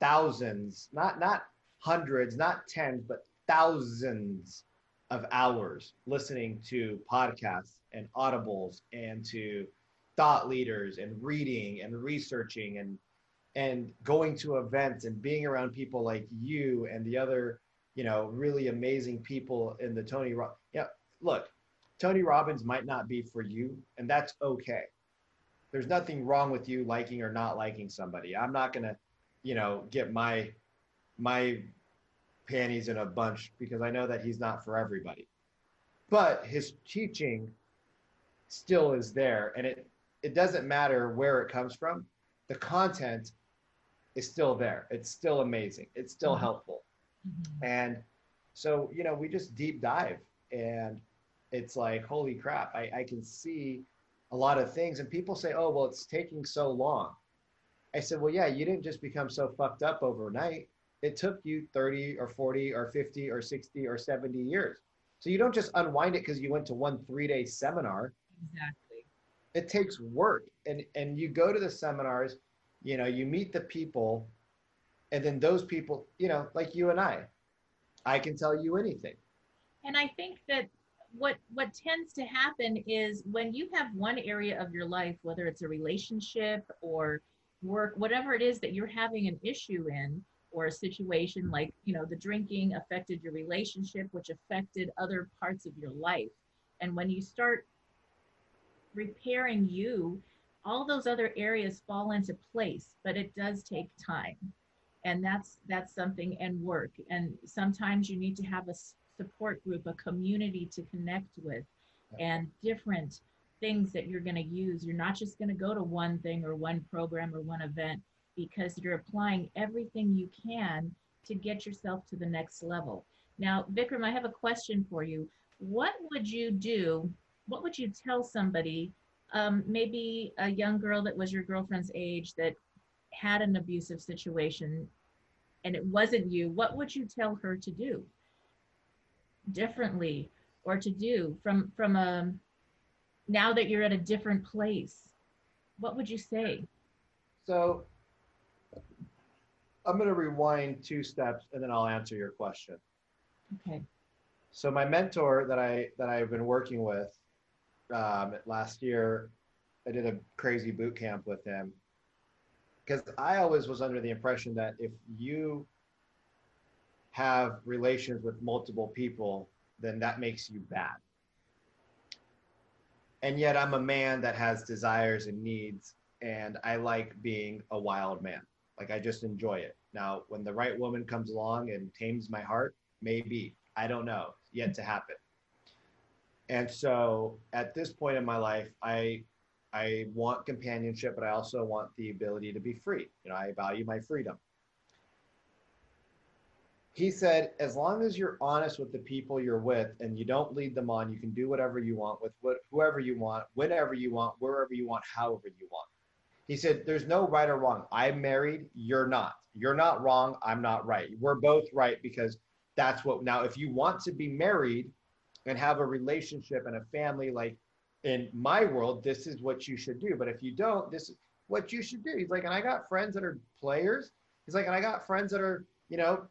thousands, not not hundreds, not tens, but thousands of hours listening to podcasts and audibles and to thought leaders and reading and researching and and going to events and being around people like you and the other you know really amazing people in the tony Ro- yeah look tony robbins might not be for you and that's okay there's nothing wrong with you liking or not liking somebody i'm not going to you know get my my panties in a bunch because i know that he's not for everybody but his teaching still is there and it it doesn't matter where it comes from the content is still there. It's still amazing. It's still mm-hmm. helpful. Mm-hmm. And so, you know, we just deep dive and it's like, holy crap, I, I can see a lot of things. And people say, oh, well, it's taking so long. I said, well, yeah, you didn't just become so fucked up overnight. It took you 30 or 40 or 50 or 60 or 70 years. So you don't just unwind it because you went to one three day seminar. Exactly. It takes work. And, and you go to the seminars you know you meet the people and then those people you know like you and i i can tell you anything and i think that what what tends to happen is when you have one area of your life whether it's a relationship or work whatever it is that you're having an issue in or a situation like you know the drinking affected your relationship which affected other parts of your life and when you start repairing you all those other areas fall into place, but it does take time. And that's that's something and work. And sometimes you need to have a support group, a community to connect with, and different things that you're going to use. You're not just going to go to one thing or one program or one event because you're applying everything you can to get yourself to the next level. Now, Vikram, I have a question for you. What would you do? What would you tell somebody um, maybe a young girl that was your girlfriend's age that had an abusive situation and it wasn't you, what would you tell her to do differently or to do from from a um, now that you're at a different place? What would you say? So I'm going to rewind two steps and then I'll answer your question. Okay. So my mentor that I that I've been working with um, last year, I did a crazy boot camp with him because I always was under the impression that if you have relations with multiple people, then that makes you bad. And yet I'm a man that has desires and needs, and I like being a wild man. Like I just enjoy it. Now, when the right woman comes along and tames my heart, maybe. I don't know. Yet to happen. And so at this point in my life, I I want companionship, but I also want the ability to be free. You know, I value my freedom. He said, as long as you're honest with the people you're with and you don't lead them on, you can do whatever you want with what, whoever you want, whenever you want, wherever you want, however you want. He said, there's no right or wrong. I'm married, you're not. You're not wrong, I'm not right. We're both right because that's what now if you want to be married and have a relationship and a family like in my world this is what you should do but if you don't this is what you should do he's like and i got friends that are players he's like and i got friends that are you know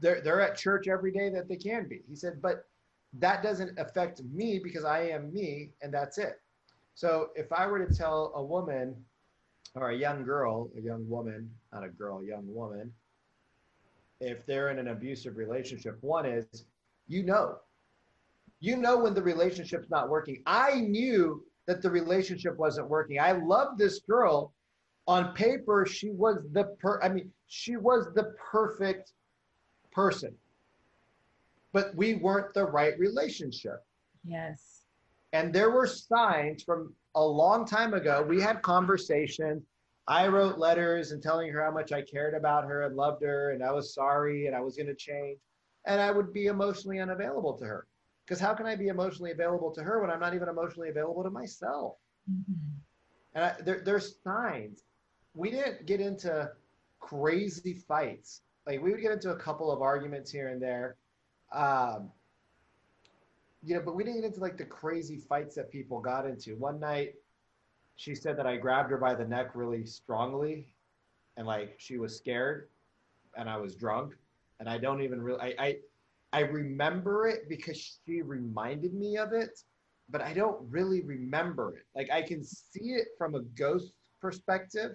they're they're at church every day that they can be. He said but that doesn't affect me because i am me and that's it. So if i were to tell a woman or a young girl a young woman not a girl a young woman if they're in an abusive relationship one is you know you know when the relationship's not working. I knew that the relationship wasn't working. I loved this girl. On paper she was the per i mean she was the perfect person but we weren't the right relationship Yes. and there were signs from a long time ago. We had conversations. I wrote letters and telling her how much I cared about her and loved her and I was sorry and I was going to change. And I would be emotionally unavailable to her. Because how can I be emotionally available to her when I'm not even emotionally available to myself? Mm-hmm. And I, there, there's signs. We didn't get into crazy fights. Like we would get into a couple of arguments here and there. Um, you know, but we didn't get into like the crazy fights that people got into. One night, she said that I grabbed her by the neck really strongly, and like she was scared, and I was drunk, and I don't even really I I, I remember it because she reminded me of it, but I don't really remember it. Like I can see it from a ghost perspective,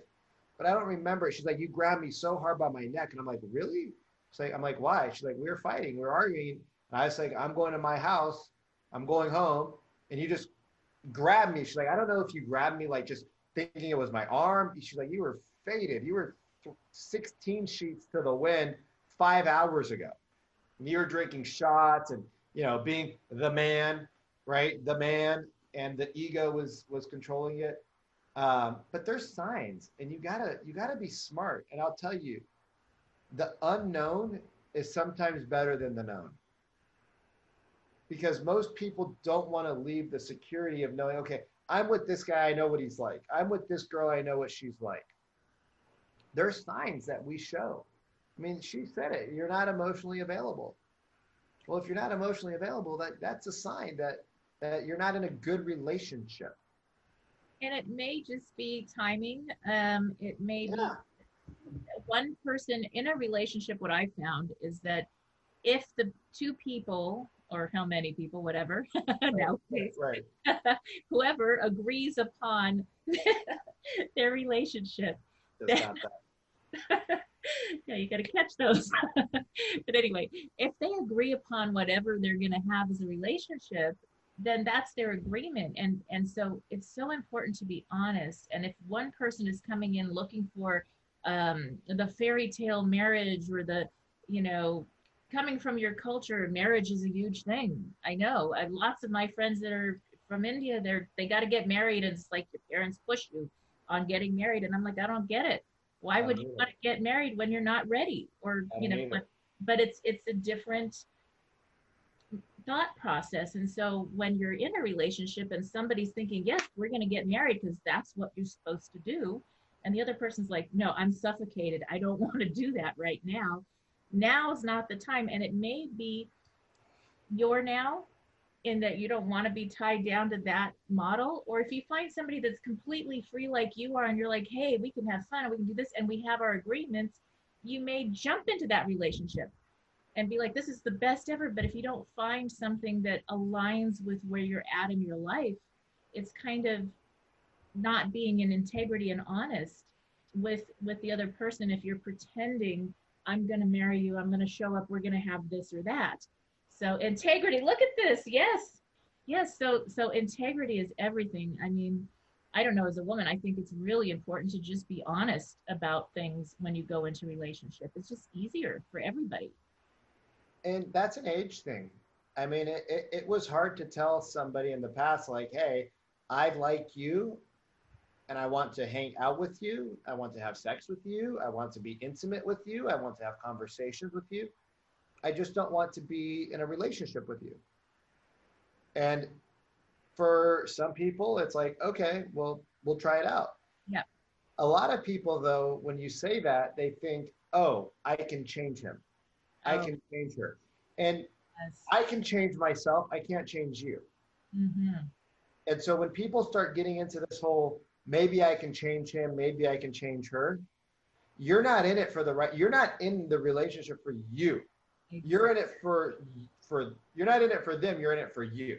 but I don't remember. She's like, "You grabbed me so hard by my neck," and I'm like, "Really?" She's like, "I'm like, why?" She's like, "We were fighting, we were arguing." And I was like, "I'm going to my house." I'm going home, and you just grabbed me. She's like, I don't know if you grabbed me like just thinking it was my arm. She's like, you were faded. You were 16 sheets to the wind five hours ago. And you were drinking shots and you know being the man, right? The man, and the ego was was controlling it. Um, but there's signs, and you gotta you gotta be smart. And I'll tell you, the unknown is sometimes better than the known because most people don't want to leave the security of knowing, okay, I'm with this guy, I know what he's like. I'm with this girl, I know what she's like. There's signs that we show. I mean, she said it, you're not emotionally available. Well, if you're not emotionally available, that, that's a sign that, that you're not in a good relationship. And it may just be timing. Um, it may be one person in a relationship. What I found is that if the two people or how many people, whatever, (laughs) nowadays, right. (laughs) whoever agrees upon (laughs) their relationship. Does not that. yeah, you got to catch those. but anyway, if they agree upon whatever they're going to have as a relationship, then that's their agreement. And and so it's so important to be honest. And if one person is coming in looking for um, the fairy tale marriage or the, you know, coming from your culture, marriage is a huge thing. I know. I lots of my friends that are from India. They're they got to get married, and it's like your parents push you on getting married, and I'm like, I don't get it. Why would you want to get married when you're not ready? Or you know, but, but it's it's a different thought process. And so when you're in a relationship and somebody's thinking, yes, we're going to get married because that's what you're supposed to do, and the other person's like, no, I'm suffocated. I don't (laughs) want to do that right now Now is not the time and it may be your now in that you don't want to be tied down to that model or if you find somebody that's completely free like you are and you're like hey we can have fun and we can do this and we have our agreements you may jump into that relationship and be like this is the best ever but if you don't find something that aligns with where you're at in your life it's kind of not being in integrity and honest with with the other person if you're pretending i'm going to marry you i'm going to show up we're going to have this or that so integrity, look at this. Yes. Yes. So so integrity is everything. I mean, I don't know as a woman, I think it's really important to just be honest about things when you go into relationship. It's just easier for everybody. And that's an age thing. I mean, it, it, it was hard to tell somebody in the past, like, hey, I like you and I want to hang out with you. I want to have sex with you. I want to be intimate with you. I want to have conversations with you. I just don't want to be in a relationship with you. And for some people, it's like, okay, well, we'll try it out. Yeah. A lot of people, though, when you say that, they think, oh, I can change him. Oh. I can change her. And yes. I can change myself. I can't change you. Mm-hmm. And so when people start getting into this whole, maybe I can change him, maybe I can change her, you're not in it for the right, you're not in the relationship for you. You're in it for for you're not in it for them, you're in it for you.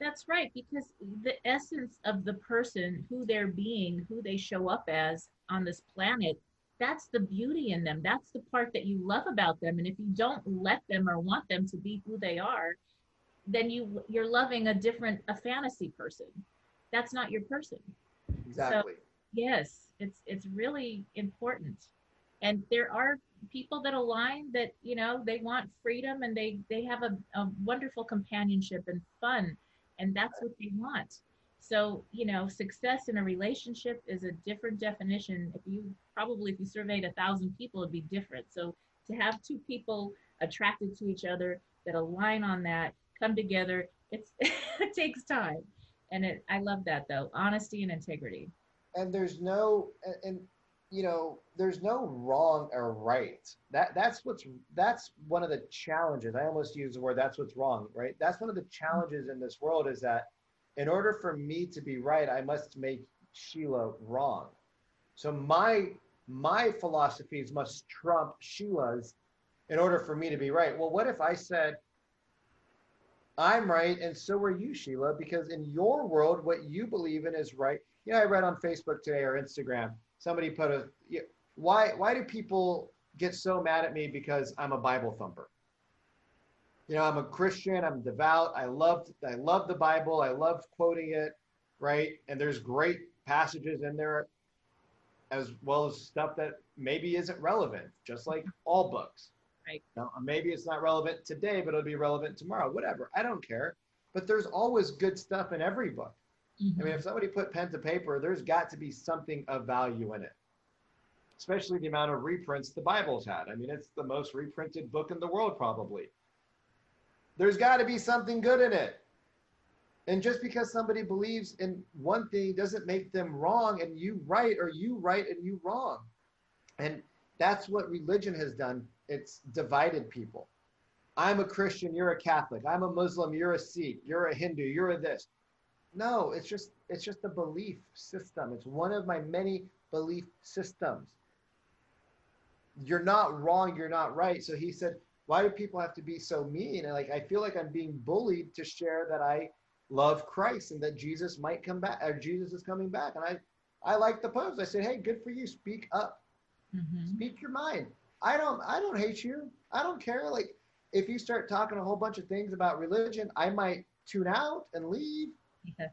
That's right, because the essence of the person, who they're being, who they show up as on this planet, that's the beauty in them. That's the part that you love about them. And if you don't let them or want them to be who they are, then you you're loving a different a fantasy person. That's not your person. Exactly. So, yes, it's it's really important. And there are people that align that you know they want freedom and they they have a, a wonderful companionship and fun and that's what they want so you know success in a relationship is a different definition if you probably if you surveyed a thousand people it'd be different so to have two people attracted to each other that align on that come together it's (laughs) it takes time and it i love that though honesty and integrity and there's no and you know, there's no wrong or right. That that's what's that's one of the challenges. I almost use the word that's what's wrong, right? That's one of the challenges in this world is that in order for me to be right, I must make Sheila wrong. So my my philosophies must trump Sheila's in order for me to be right. Well, what if I said I'm right and so are you, Sheila, because in your world what you believe in is right. You know, I read on Facebook today or Instagram somebody put a why why do people get so mad at me because I'm a Bible thumper? You know, I'm a Christian, I'm devout, I love I love the Bible, I love quoting it, right? And there's great passages in there as well as stuff that maybe isn't relevant, just like all books. Right. Maybe it's not relevant today, but it'll be relevant tomorrow. Whatever. I don't care. But there's always good stuff in every book. Mm-hmm. I mean, if somebody put pen to paper, there's got to be something of value in it, especially the amount of reprints the Bible's had. I mean, it's the most reprinted book in the world, probably. There's got to be something good in it. And just because somebody believes in one thing doesn't make them wrong and you right or you right and you wrong. And that's what religion has done. It's divided people. I'm a Christian, you're a Catholic. I'm a Muslim, you're a Sikh, you're a Hindu, you're a this. No, it's just it's just a belief system. It's one of my many belief systems. You're not wrong, you're not right. So he said, why do people have to be so mean? And like I feel like I'm being bullied to share that I love Christ and that Jesus might come back or Jesus is coming back. And I I like the post. I said, hey, good for you. Speak up. Mm-hmm. Speak your mind. I don't I don't hate you. I don't care. Like if you start talking a whole bunch of things about religion, I might tune out and leave yeah.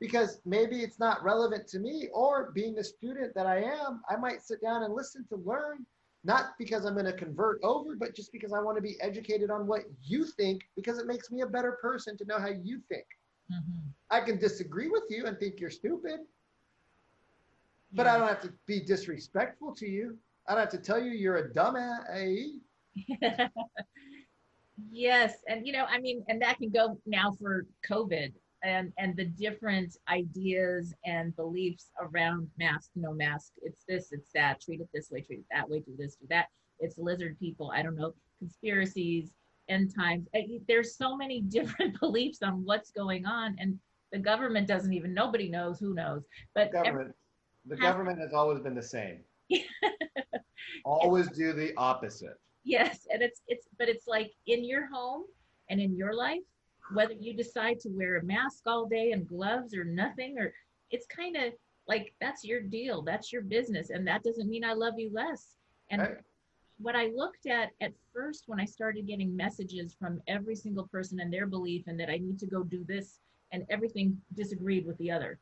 Because maybe it's not relevant to me, or being the student that I am, I might sit down and listen to learn, not because I'm going to convert over, but just because I want to be educated on what you think, because it makes me a better person to know how you think. Mm-hmm. I can disagree with you and think you're stupid, but yeah. I don't have to be disrespectful to you. I don't have to tell you you're a dumbass. (laughs) yes, and you know, I mean, and that can go now for COVID and and the different ideas and beliefs around mask no mask it's this it's that treat it this way treat it that way do this do that it's lizard people i don't know conspiracies end times. There's so many (laughs) different beliefs on what's going on, and the government doesn't even. Nobody knows. Who knows? But every- Government, the government has always been the same. (laughs) always do the opposite. Yes, and it's it's but it's like in your home and in your life, whether you decide to wear a mask all day and gloves or nothing, or it's kind of like that's your deal, that's your business, and that doesn't mean I love you less. And Right. what I looked at at first when I started getting messages from every single person and their belief, and that I need to go do this, and everything disagreed with the other,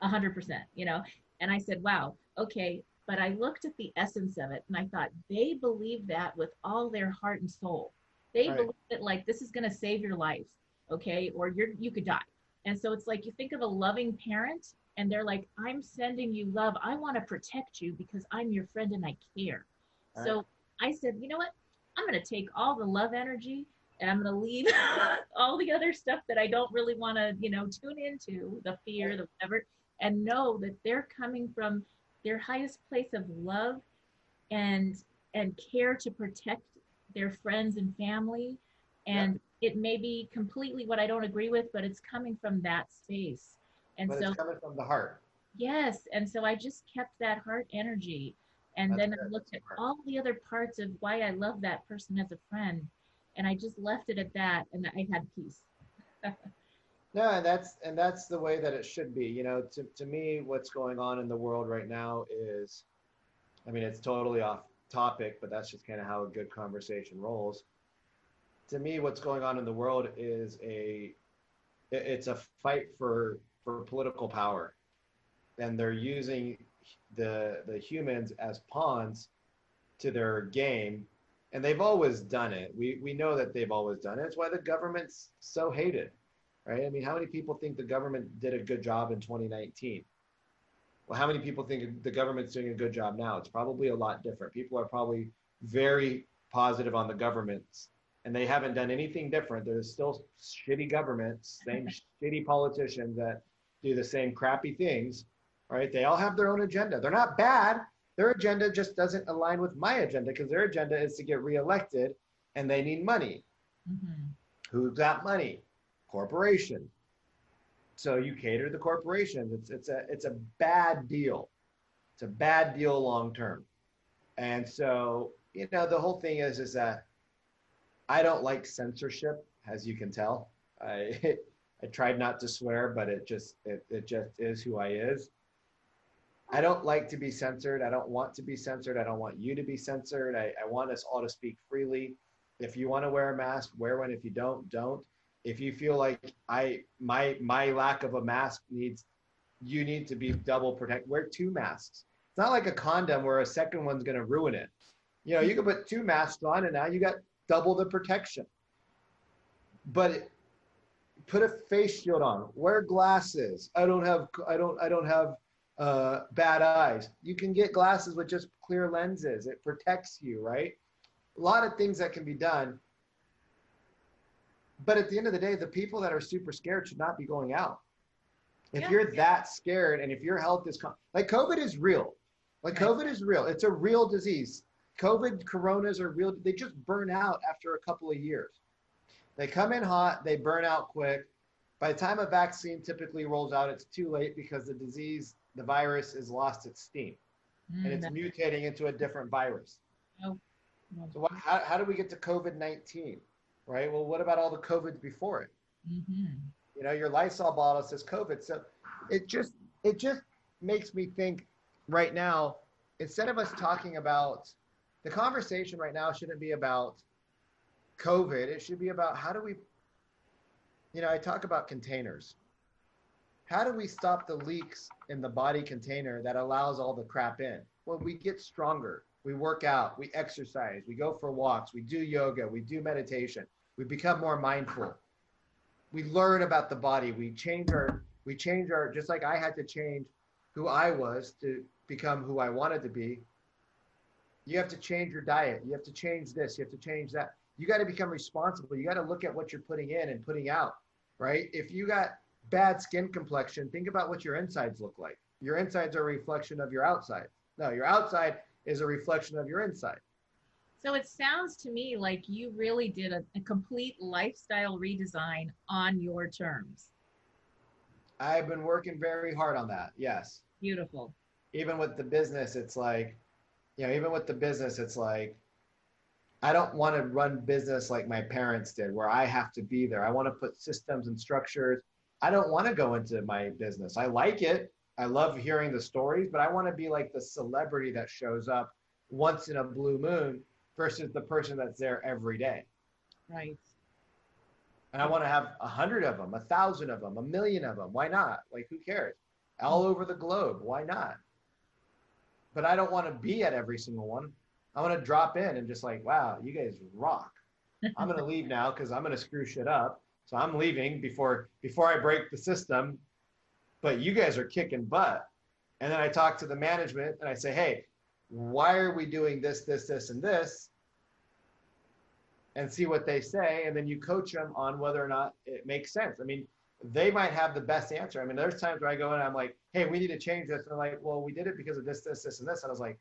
a hundred percent, you know. And I said, wow, okay. But I looked at the essence of it, and I thought they believe that with all their heart and soul. They Right. believe that like this is going to save your life, okay, or you're you could die. And so it's like you think of a loving parent, and they're like, I'm sending you love. I want to protect you because I'm your friend and I care. Right. So I said, you know what? I'm going to take all the love energy and I'm going to leave (laughs) all the other stuff that I don't really want to, you know, tune into the fear, the whatever, and know that they're coming from their highest place of love and and care to protect their friends and family. And it may be completely what I don't agree with, but it's coming from that space. And but so it's coming from the heart. Yes, and so I just kept that heart energy, and That's then I looked at all the other parts of why I love that person as a friend, and I just left it at that, and I had peace. (laughs) No, and that's and that's the way that it should be. You know, to to me, what's going on in the world right now is, I mean, it's totally off topic, but that's just kind of how a good conversation rolls. To me, what's going on in the world is a it's a fight for for political power, and they're using the the humans as pawns to their game, and they've always done it. We we know that they've always done it. It's why the government's so hated right? I mean, how many people think the government did a good job in 2019? Well, how many people think the government's doing a good job now? It's probably a lot different. People are probably very positive on the governments, and they haven't done anything different. There's still shitty governments, same (laughs) shitty politicians that do the same crappy things, right? They all have their own agenda. They're not bad. Their agenda just doesn't align with my agenda because their agenda is to get reelected and they need money. Mm-hmm. Who's got money? Corporation. So you cater to the corporations. It's it's a it's a bad deal. It's a bad deal long term. And so, you know, the whole thing is is that I don't like censorship, as you can tell. I (laughs) I tried not to swear, but it just it, it just is who I is. I don't like to be censored. I don't want to be censored. I don't want you to be censored. I, I want us all to speak freely. If you want to wear a mask, wear one. If you don't, don't. If you feel like I my my lack of a mask needs you need to be double protect, wear two masks. It's not like a condom where a second one's gonna ruin it. You know, you can put two masks on and now you got double the protection. But it, put a face shield on, wear glasses. I don't have I don't I don't have uh, bad eyes. You can get glasses with just clear lenses. It protects you, right? A lot of things that can be done. But at the end of the day, the people that are super scared should not be going out. If Yeah. you're that scared and if your health is like COVID is real, like COVID is real. It's a real disease. COVID coronas are real. They just burn out after a couple of years. They come in hot, they burn out quick. By the time a vaccine typically rolls out, it's too late because the disease, the virus, has lost its steam and Mm, it's that- mutating into a different virus. Oh. So what, how, how do we get to COVID 19? Right? Well, what about all the COVIDs before it? Mhm. You know, your Lysol bottle says COVID. So it just it just makes me think right now, instead of us talking about the conversation right now shouldn't be about COVID. It should be about how do we you know, I talk about containers. How do we stop the leaks in the body container that allows all the crap in? Well, we get stronger. We work out, we exercise, we go for walks, we do yoga, we do meditation, we become more mindful we learn about the body we change our we change our just like i had to change who i was to become who i wanted to be you have to change your diet you have to change this you have to change that you got to become responsible you got to look at what you're putting in and putting out right if you got bad skin complexion think about what your insides look like your insides are a reflection of your outside no your outside is a reflection of your inside So it sounds to me like you really did a, a complete lifestyle redesign on your terms. I've been working very hard on that. Yes. Beautiful. Even with the business, it's like, you know, even with the business, it's like, I don't want to run business like my parents did, where I have to be there. I want to put systems and structures. I don't want to go into my business. I like it. I love hearing the stories, but I want to be like the celebrity that shows up once in a blue moon versus the person that's there every day. Right. And I want to have a hundred of them, a thousand of them, a million of them. Why not? Like, who cares? All over the globe. Why not? But I don't want to be at every single one. I want to drop in and just like, wow, you guys rock. I'm gonna leave now because I'm gonna screw shit up. So I'm leaving before before I break the system. But you guys are kicking butt. And then I talk to the management and I say, hey, why are we doing this, this, this, and this? And see what they say. And then you coach them on whether or not it makes sense. I mean, they might have the best answer. I mean, there's times where I go in and I'm like, hey, we need to change this. And they're like, well, we did it because of this, this, this, and this. And I was like,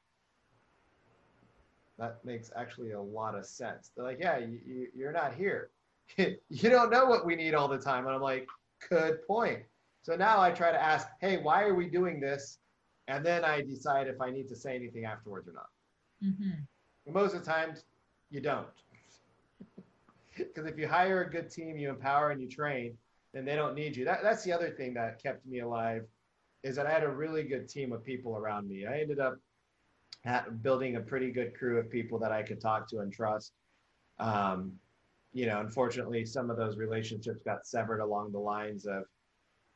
that makes actually a lot of sense. They're like, yeah, you, you, you're not here. (laughs) you don't know what we need all the time. And I'm like, good point. So now I try to ask, hey, why are we doing this? And then I decide if I need to say anything afterwards or not. Mm-hmm. Most of the times, you don't. (laughs) Because if you hire a good team, you empower and you train, then they don't need you. That, that's the other thing that kept me alive, is that I had a really good team of people around me. I ended up building a pretty good crew of people that I could talk to and trust. Um, you know, unfortunately, some of those relationships got severed along the lines of,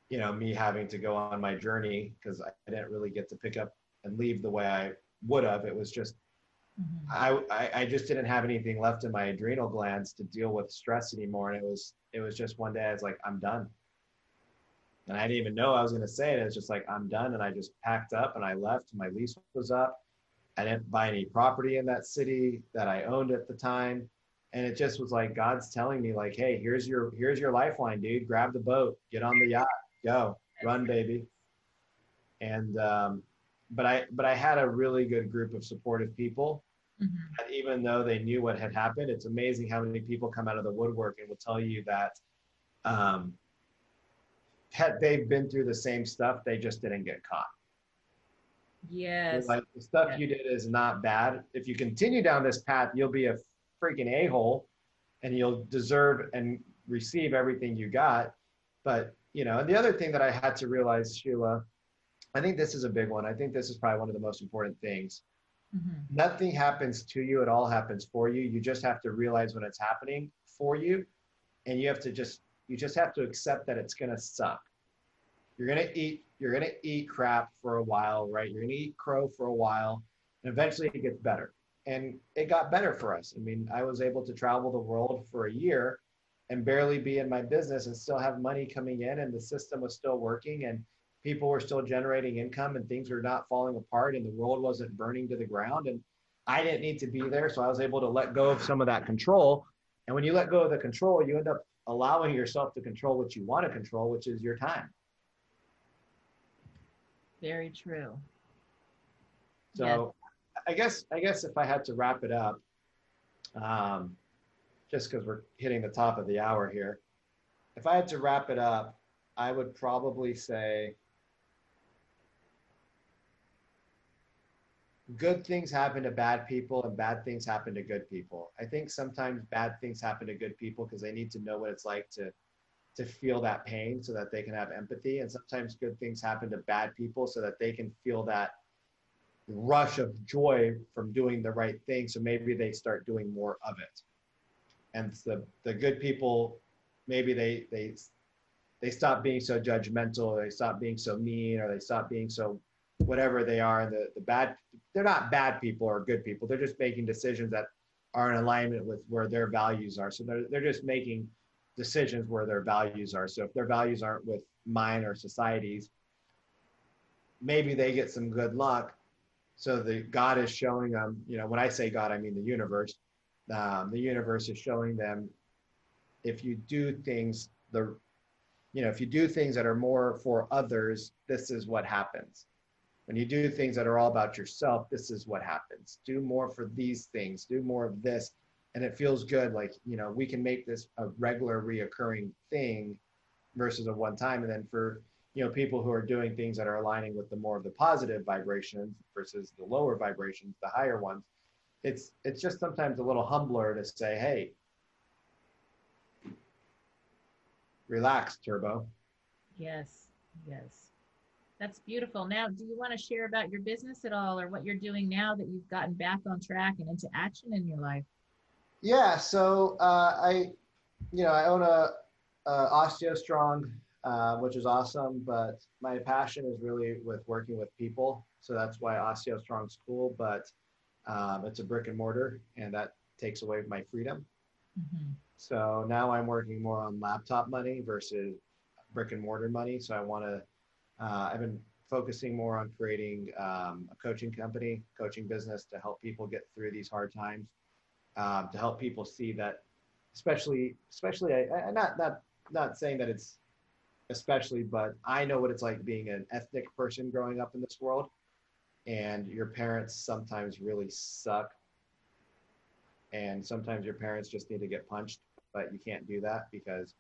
you know, me having to go on my journey because I didn't really get to pick up and leave the way I would have. It was just, I, I, I just didn't have anything left in my adrenal glands to deal with stress anymore. And it was, it was just one day I was like, I'm done. And I didn't even know I was going to say it. It's just like, I'm done. And I just packed up and I left. My lease was up. I didn't buy any property in that city that I owned at the time. And it just was like God's telling me, like, hey, here's your here's your lifeline, dude. Grab the boat, get on the yacht, go, run, baby. And um, but I but I had a really good group of supportive people. And even though they knew what had happened, it's amazing how many people come out of the woodwork and will tell you that um, had they've been through the same stuff, they just didn't get caught. Yes. Like the stuff you did is not bad. If you continue down this path, you'll be a freaking a hole, and you'll deserve and receive everything you got. But you know, and the other thing that I had to realize, Sheila, I think this is a big one. I think this is probably one of the most important things. Mm-hmm. Nothing happens to you; it all happens for you. You just have to realize when it's happening for you, and you have to just you just have to accept that it's gonna suck. You're gonna eat you're gonna eat crap for a while, right? You're gonna eat crow for a while, and eventually it gets better. And it got better for us. I mean, I was able to travel the world for a year and barely be in my business and still have money coming in, and the system was still working, and people were still generating income, and things were not falling apart, and the world wasn't burning to the ground. And I didn't need to be there, so I was able to let go of some of that control. And when you let go of the control, you end up allowing yourself to control what you want to control, which is your time. Very true. So I guess I guess if I had to wrap it up, um, just because we're hitting the top of the hour here, if I had to wrap it up, I would probably say good things happen to bad people and bad things happen to good people. I think sometimes bad things happen to good people because they need to know what it's like to to feel that pain so that they can have empathy. And sometimes good things happen to bad people so that they can feel that rush of joy from doing the right thing. So maybe they start doing more of it. And the the good people maybe they they they stop being so judgmental they stop being so mean or they stop being so whatever they are the the bad they're not bad people or good people. They're just making decisions that are in alignment with where their values are. So they're, they're just making decisions where their values are. So if their values aren't with mine or society's maybe they get some good luck. So the god is showing them you know when i say god i mean the universe. Um, the universe is showing them if you do things the you know if you do things that are more for others this is what happens when you do things that are all about yourself, this is what happens. Do more for these things, do more of this. And it feels good. Like, you know, we can make this a regular reoccurring thing versus a one time. And then for, you know, people who are doing things that are aligning with the more of the positive vibrations versus the lower vibrations, the higher ones, it's it's just sometimes a little humbler to say, hey, relax, Turbo. Yes, yes. That's beautiful. Now, do you want to share about your business at all or what you're doing now that you've gotten back on track and into action in your life? Yeah, so uh, I, you know, I own a, a OsteoStrong, uh, which is awesome, but my passion is really with working with people. So that's why OsteoStrong's cool, but um, it's a brick and mortar, and that takes away my freedom. Mm-hmm. So now I'm working more on laptop money versus brick and mortar money. So I want to uh, I've been focusing more on creating um, a coaching company, coaching business to help people get through these hard times, um, to help people see that, especially, especially, I, I, not not not saying that it's especially, but I know what it's like being an ethnic person growing up in this world, and your parents sometimes really suck, and sometimes your parents just need to get punched, but you can't do that because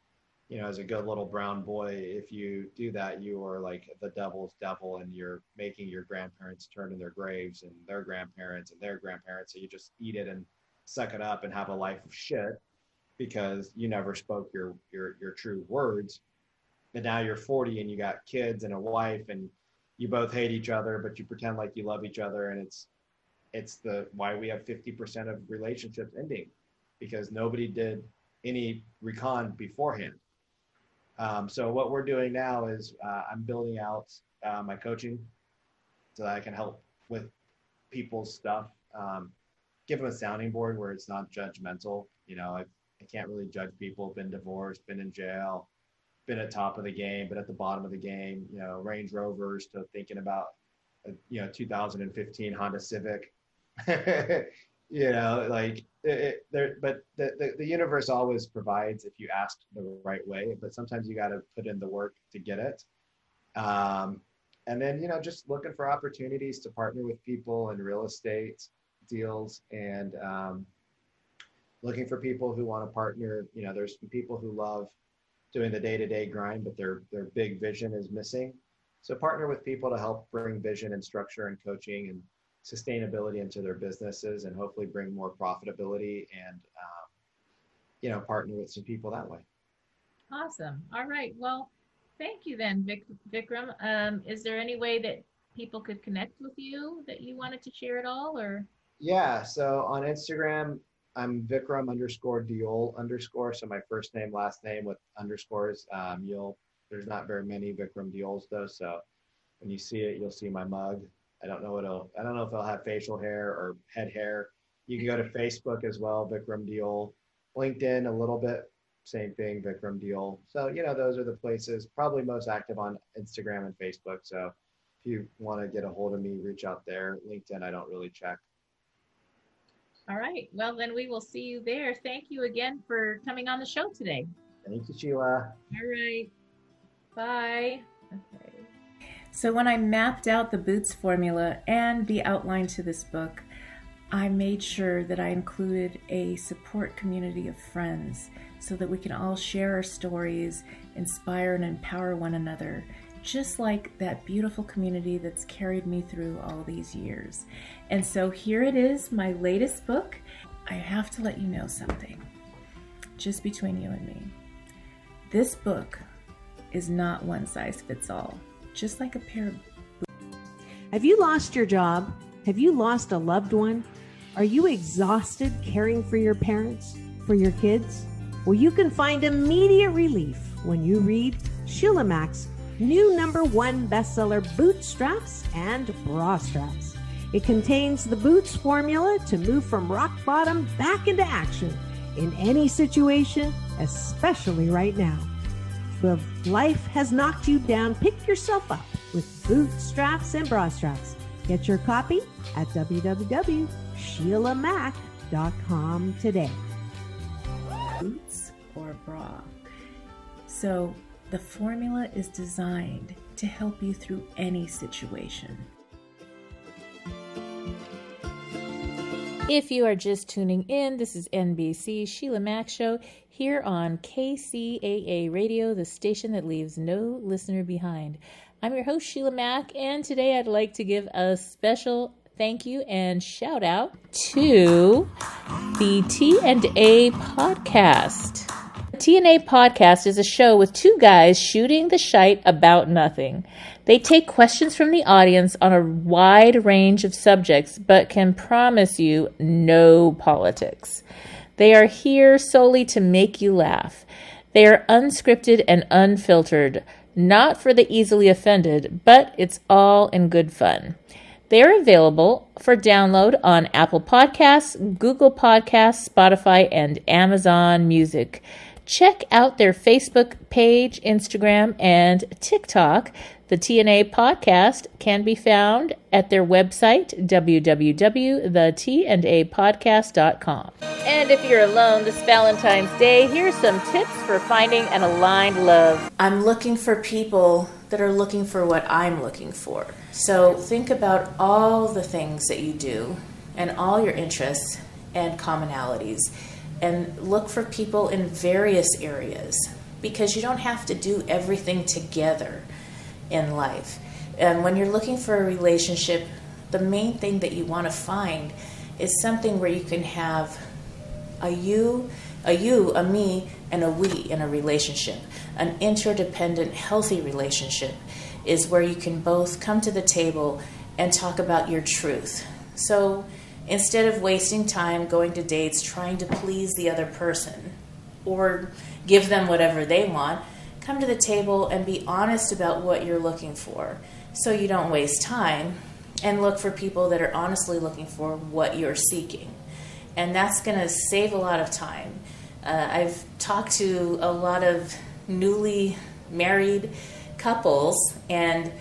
you know, as a good little brown boy, if you do that, you are like the devil's devil and you're making your grandparents turn in their graves and their grandparents and their grandparents. So you just eat it and suck it up and have a life of shit because you never spoke your, your, your true words. And now you're 40 and you got kids and a wife and you both hate each other, but you pretend like you love each other. And it's, it's the, why we have 50% of relationships ending because nobody did any recon beforehand um, so what we're doing now is uh, I'm building out uh, my coaching so that I can help with people's stuff. Um, give them a sounding board where it's not judgmental. You know, I, I can't really judge people. Been divorced, been in jail, been at top of the game, but at the bottom of the game. You know, Range Rovers to thinking about, a, you know, 2015 Honda Civic. (laughs) you know, like it, there, but the, the, the universe always provides if you ask the right way, but sometimes you got to put in the work to get it. Um, and then, you know, just looking for opportunities to partner with people in real estate deals and um, looking for people who want to partner. You know, there's people who love doing the day-to-day grind, but their their big vision is missing. So partner with people to help bring vision and structure and coaching and sustainability into their businesses and hopefully bring more profitability and um, you know partner with some people that way. Awesome. All right. Well thank you then Vic- vikram. Um, is there any way that people could connect with you that you wanted to share at all or? Yeah. So on instagram i'm vikram underscore diol underscore. So my first name last name with underscores um, you'll there's not very many vikram diols though. So when you see it you'll see my mug I don't know what it'll, I don't know if it'll have facial hair or head hair. You can go to Facebook as well, Vikram Diol. LinkedIn a little bit, same thing, Vikram Diol. So, you know, those are the places, probably most active on Instagram and Facebook. So if you want to get a hold of me, reach out there. LinkedIn, I don't really check. All right. Well, then we will see you there. Thank you again for coming on the show today. Thank you, Sheila. All right. Bye. Okay. So when I mapped out the Boots formula and the outline to this book, I made sure that I included a support community of friends so that we can all share our stories, inspire and empower one another, just like that beautiful community that's carried me through all these years. And so here it is, my latest book. I have to let you know something, just between you and me. This book is not one size fits all just like a pair of boots. Have you lost your job? Have you lost a loved one? Are you exhausted caring for your parents, for your kids? Well, you can find immediate relief when you read Sheila Mack's new number one bestseller, Bootstraps and Bra Straps. It contains the Boots formula to move from rock bottom back into action in any situation, especially right now. If life has knocked you down, pick yourself up with bootstraps and bra straps. Get your copy at www.sheilamack.com today. Boots or bra. So the formula is designed to help you through any situation. If you are just tuning in, this is NBC Sheila Mack Show here on KCAA Radio, the station that leaves no listener behind. I'm your host, Sheila Mack, and today I'd like to give a special thank you and shout out to the T&A podcast. The T&A podcast is a show with two guys shooting the shite about nothing. They take questions from the audience on a wide range of subjects, but can promise you no politics. They are here solely to make you laugh. They are unscripted and unfiltered, not for the easily offended, but it's all in good fun. They are available for download on Apple Podcasts, Google Podcasts, Spotify, and Amazon Music. Check out their Facebook page, Instagram, and TikTok. The TNA podcast can be found at their website, www.tnapodcast.com. And if you're alone this Valentine's Day, here's some tips for finding an aligned love. I'm looking for people that are looking for what I'm looking for. So think about all the things that you do and all your interests and commonalities and look for people in various areas because you don't have to do everything together in life. And when you're looking for a relationship, the main thing that you want to find is something where you can have a you, a you, a me, and a we in a relationship. An interdependent, healthy relationship is where you can both come to the table and talk about your truth. So instead of wasting time going to dates trying to please the other person or give them whatever they want, come to the table and be honest about what you're looking for so you don't waste time and look for people that are honestly looking for what you're seeking. And that's going to save a lot of time. Uh, I've talked to a lot of newly married couples and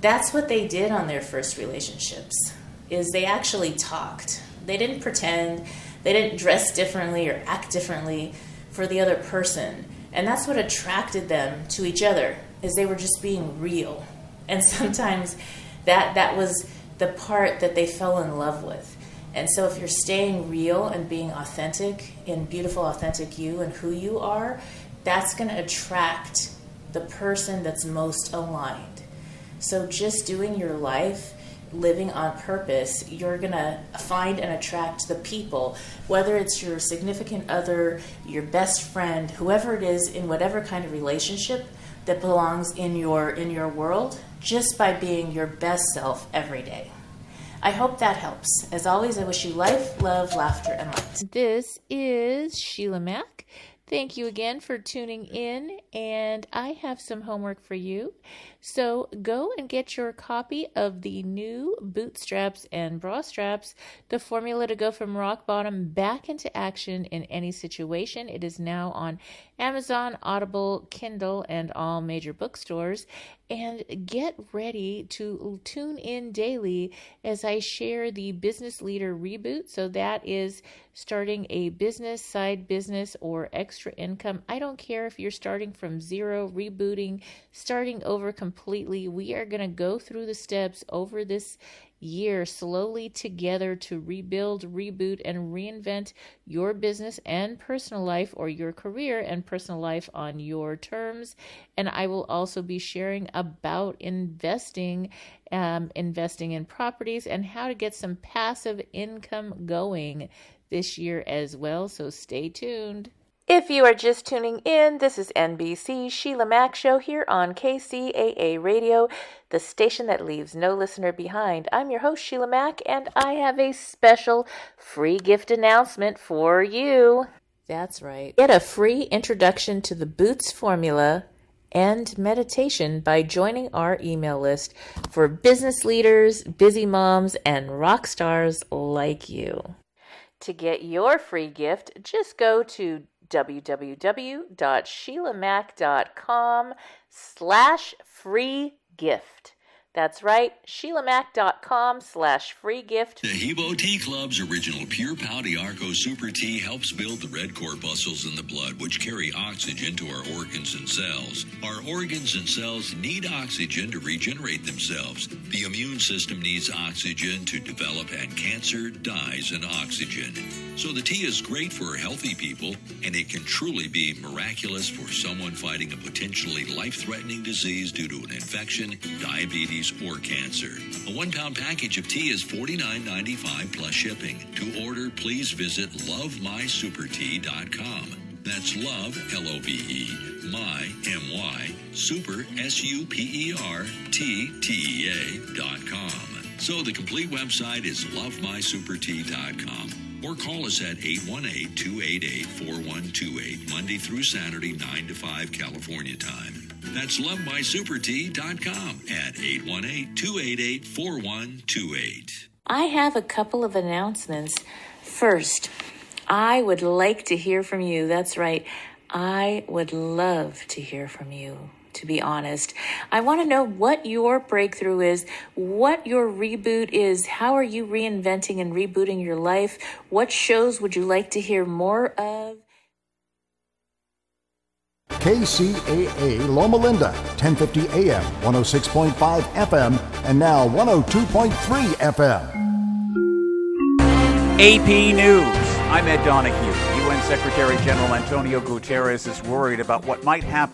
that's what they did on their first relationships is they actually talked they didn't pretend they didn't dress differently or act differently for the other person and that's what attracted them to each other is they were just being real. And (laughs) sometimes that that was the part that they fell in love with. And so if you're staying real and being authentic in beautiful authentic you and who you are that's going to attract the person that's most aligned. So just doing your life living on purpose, you're going to find and attract the people, whether it's your significant other, your best friend, whoever it is in whatever kind of relationship that belongs in your in your world just by being your best self every day. I hope that helps. As always, I wish you life, love, laughter, and light. This is Sheila Mack. Thank you again for tuning in, and I have some homework for you. So go and get your copy of the new bootstraps and bra straps, the formula to go from rock bottom back into action in any situation. It is now on Amazon, Audible, Kindle, and all major bookstores. And get ready to tune in daily as I share the Business Leader Reboot. So that is starting a business, side business, or extra income. I don't care if you're starting from zero, rebooting, starting over completely. We are going to go through the steps over this year slowly together to rebuild, reboot, and reinvent your business and personal life or your career and personal life on your terms. And I will also be sharing about investing, um, investing in properties, and how to get some passive income going this year as well. So stay tuned. If you are just tuning in, this is NBC Sheila Mack Show here on KCAA Radio, the station that leaves no listener behind. I'm your host, Sheila Mack, and I have a special free gift announcement for you. That's right. Get a free introduction to the Boots formula and meditation by joining our email list for business leaders, busy moms, and rock stars like you. To get your free gift, just go to www.sheilamac.com slash free gift. That's right, SheilaMac.com slash free gift. Taheebo Tea Club's original Pure Pau d'Arco Super Tea helps build the red corpuscles in the blood, which carry oxygen to our organs and cells. Our organs and cells need oxygen to regenerate themselves. The immune system needs oxygen to develop, and cancer dies in oxygen. So the tea is great for healthy people, and it can truly be miraculous for someone fighting a potentially life-threatening disease due to an infection, diabetes, or cancer. A one pound package of tea is $49.95 plus shipping. To order, please visit lovemysupertea.com. That's love, L O V E, my, M Y, super, S U P E R, T T E A dot com. So the complete website is lovemysupertea.com or call us at 818 288 4128, Monday through Saturday, 9 to 5 California time. That's lovemysupertea.com at 818 288 4128. I have a couple of announcements. First, I would like to hear from you. That's right. I would love to hear from you, to be honest. I want to know what your breakthrough is, what your reboot is. How are you reinventing and rebooting your life? What shows would you like to hear more of? KCAA Loma Linda, 1050 AM, 106.5 FM, and now 102.3 FM. AP News. I'm Ed Donahue. UN Secretary General Antonio Guterres is worried about what might happen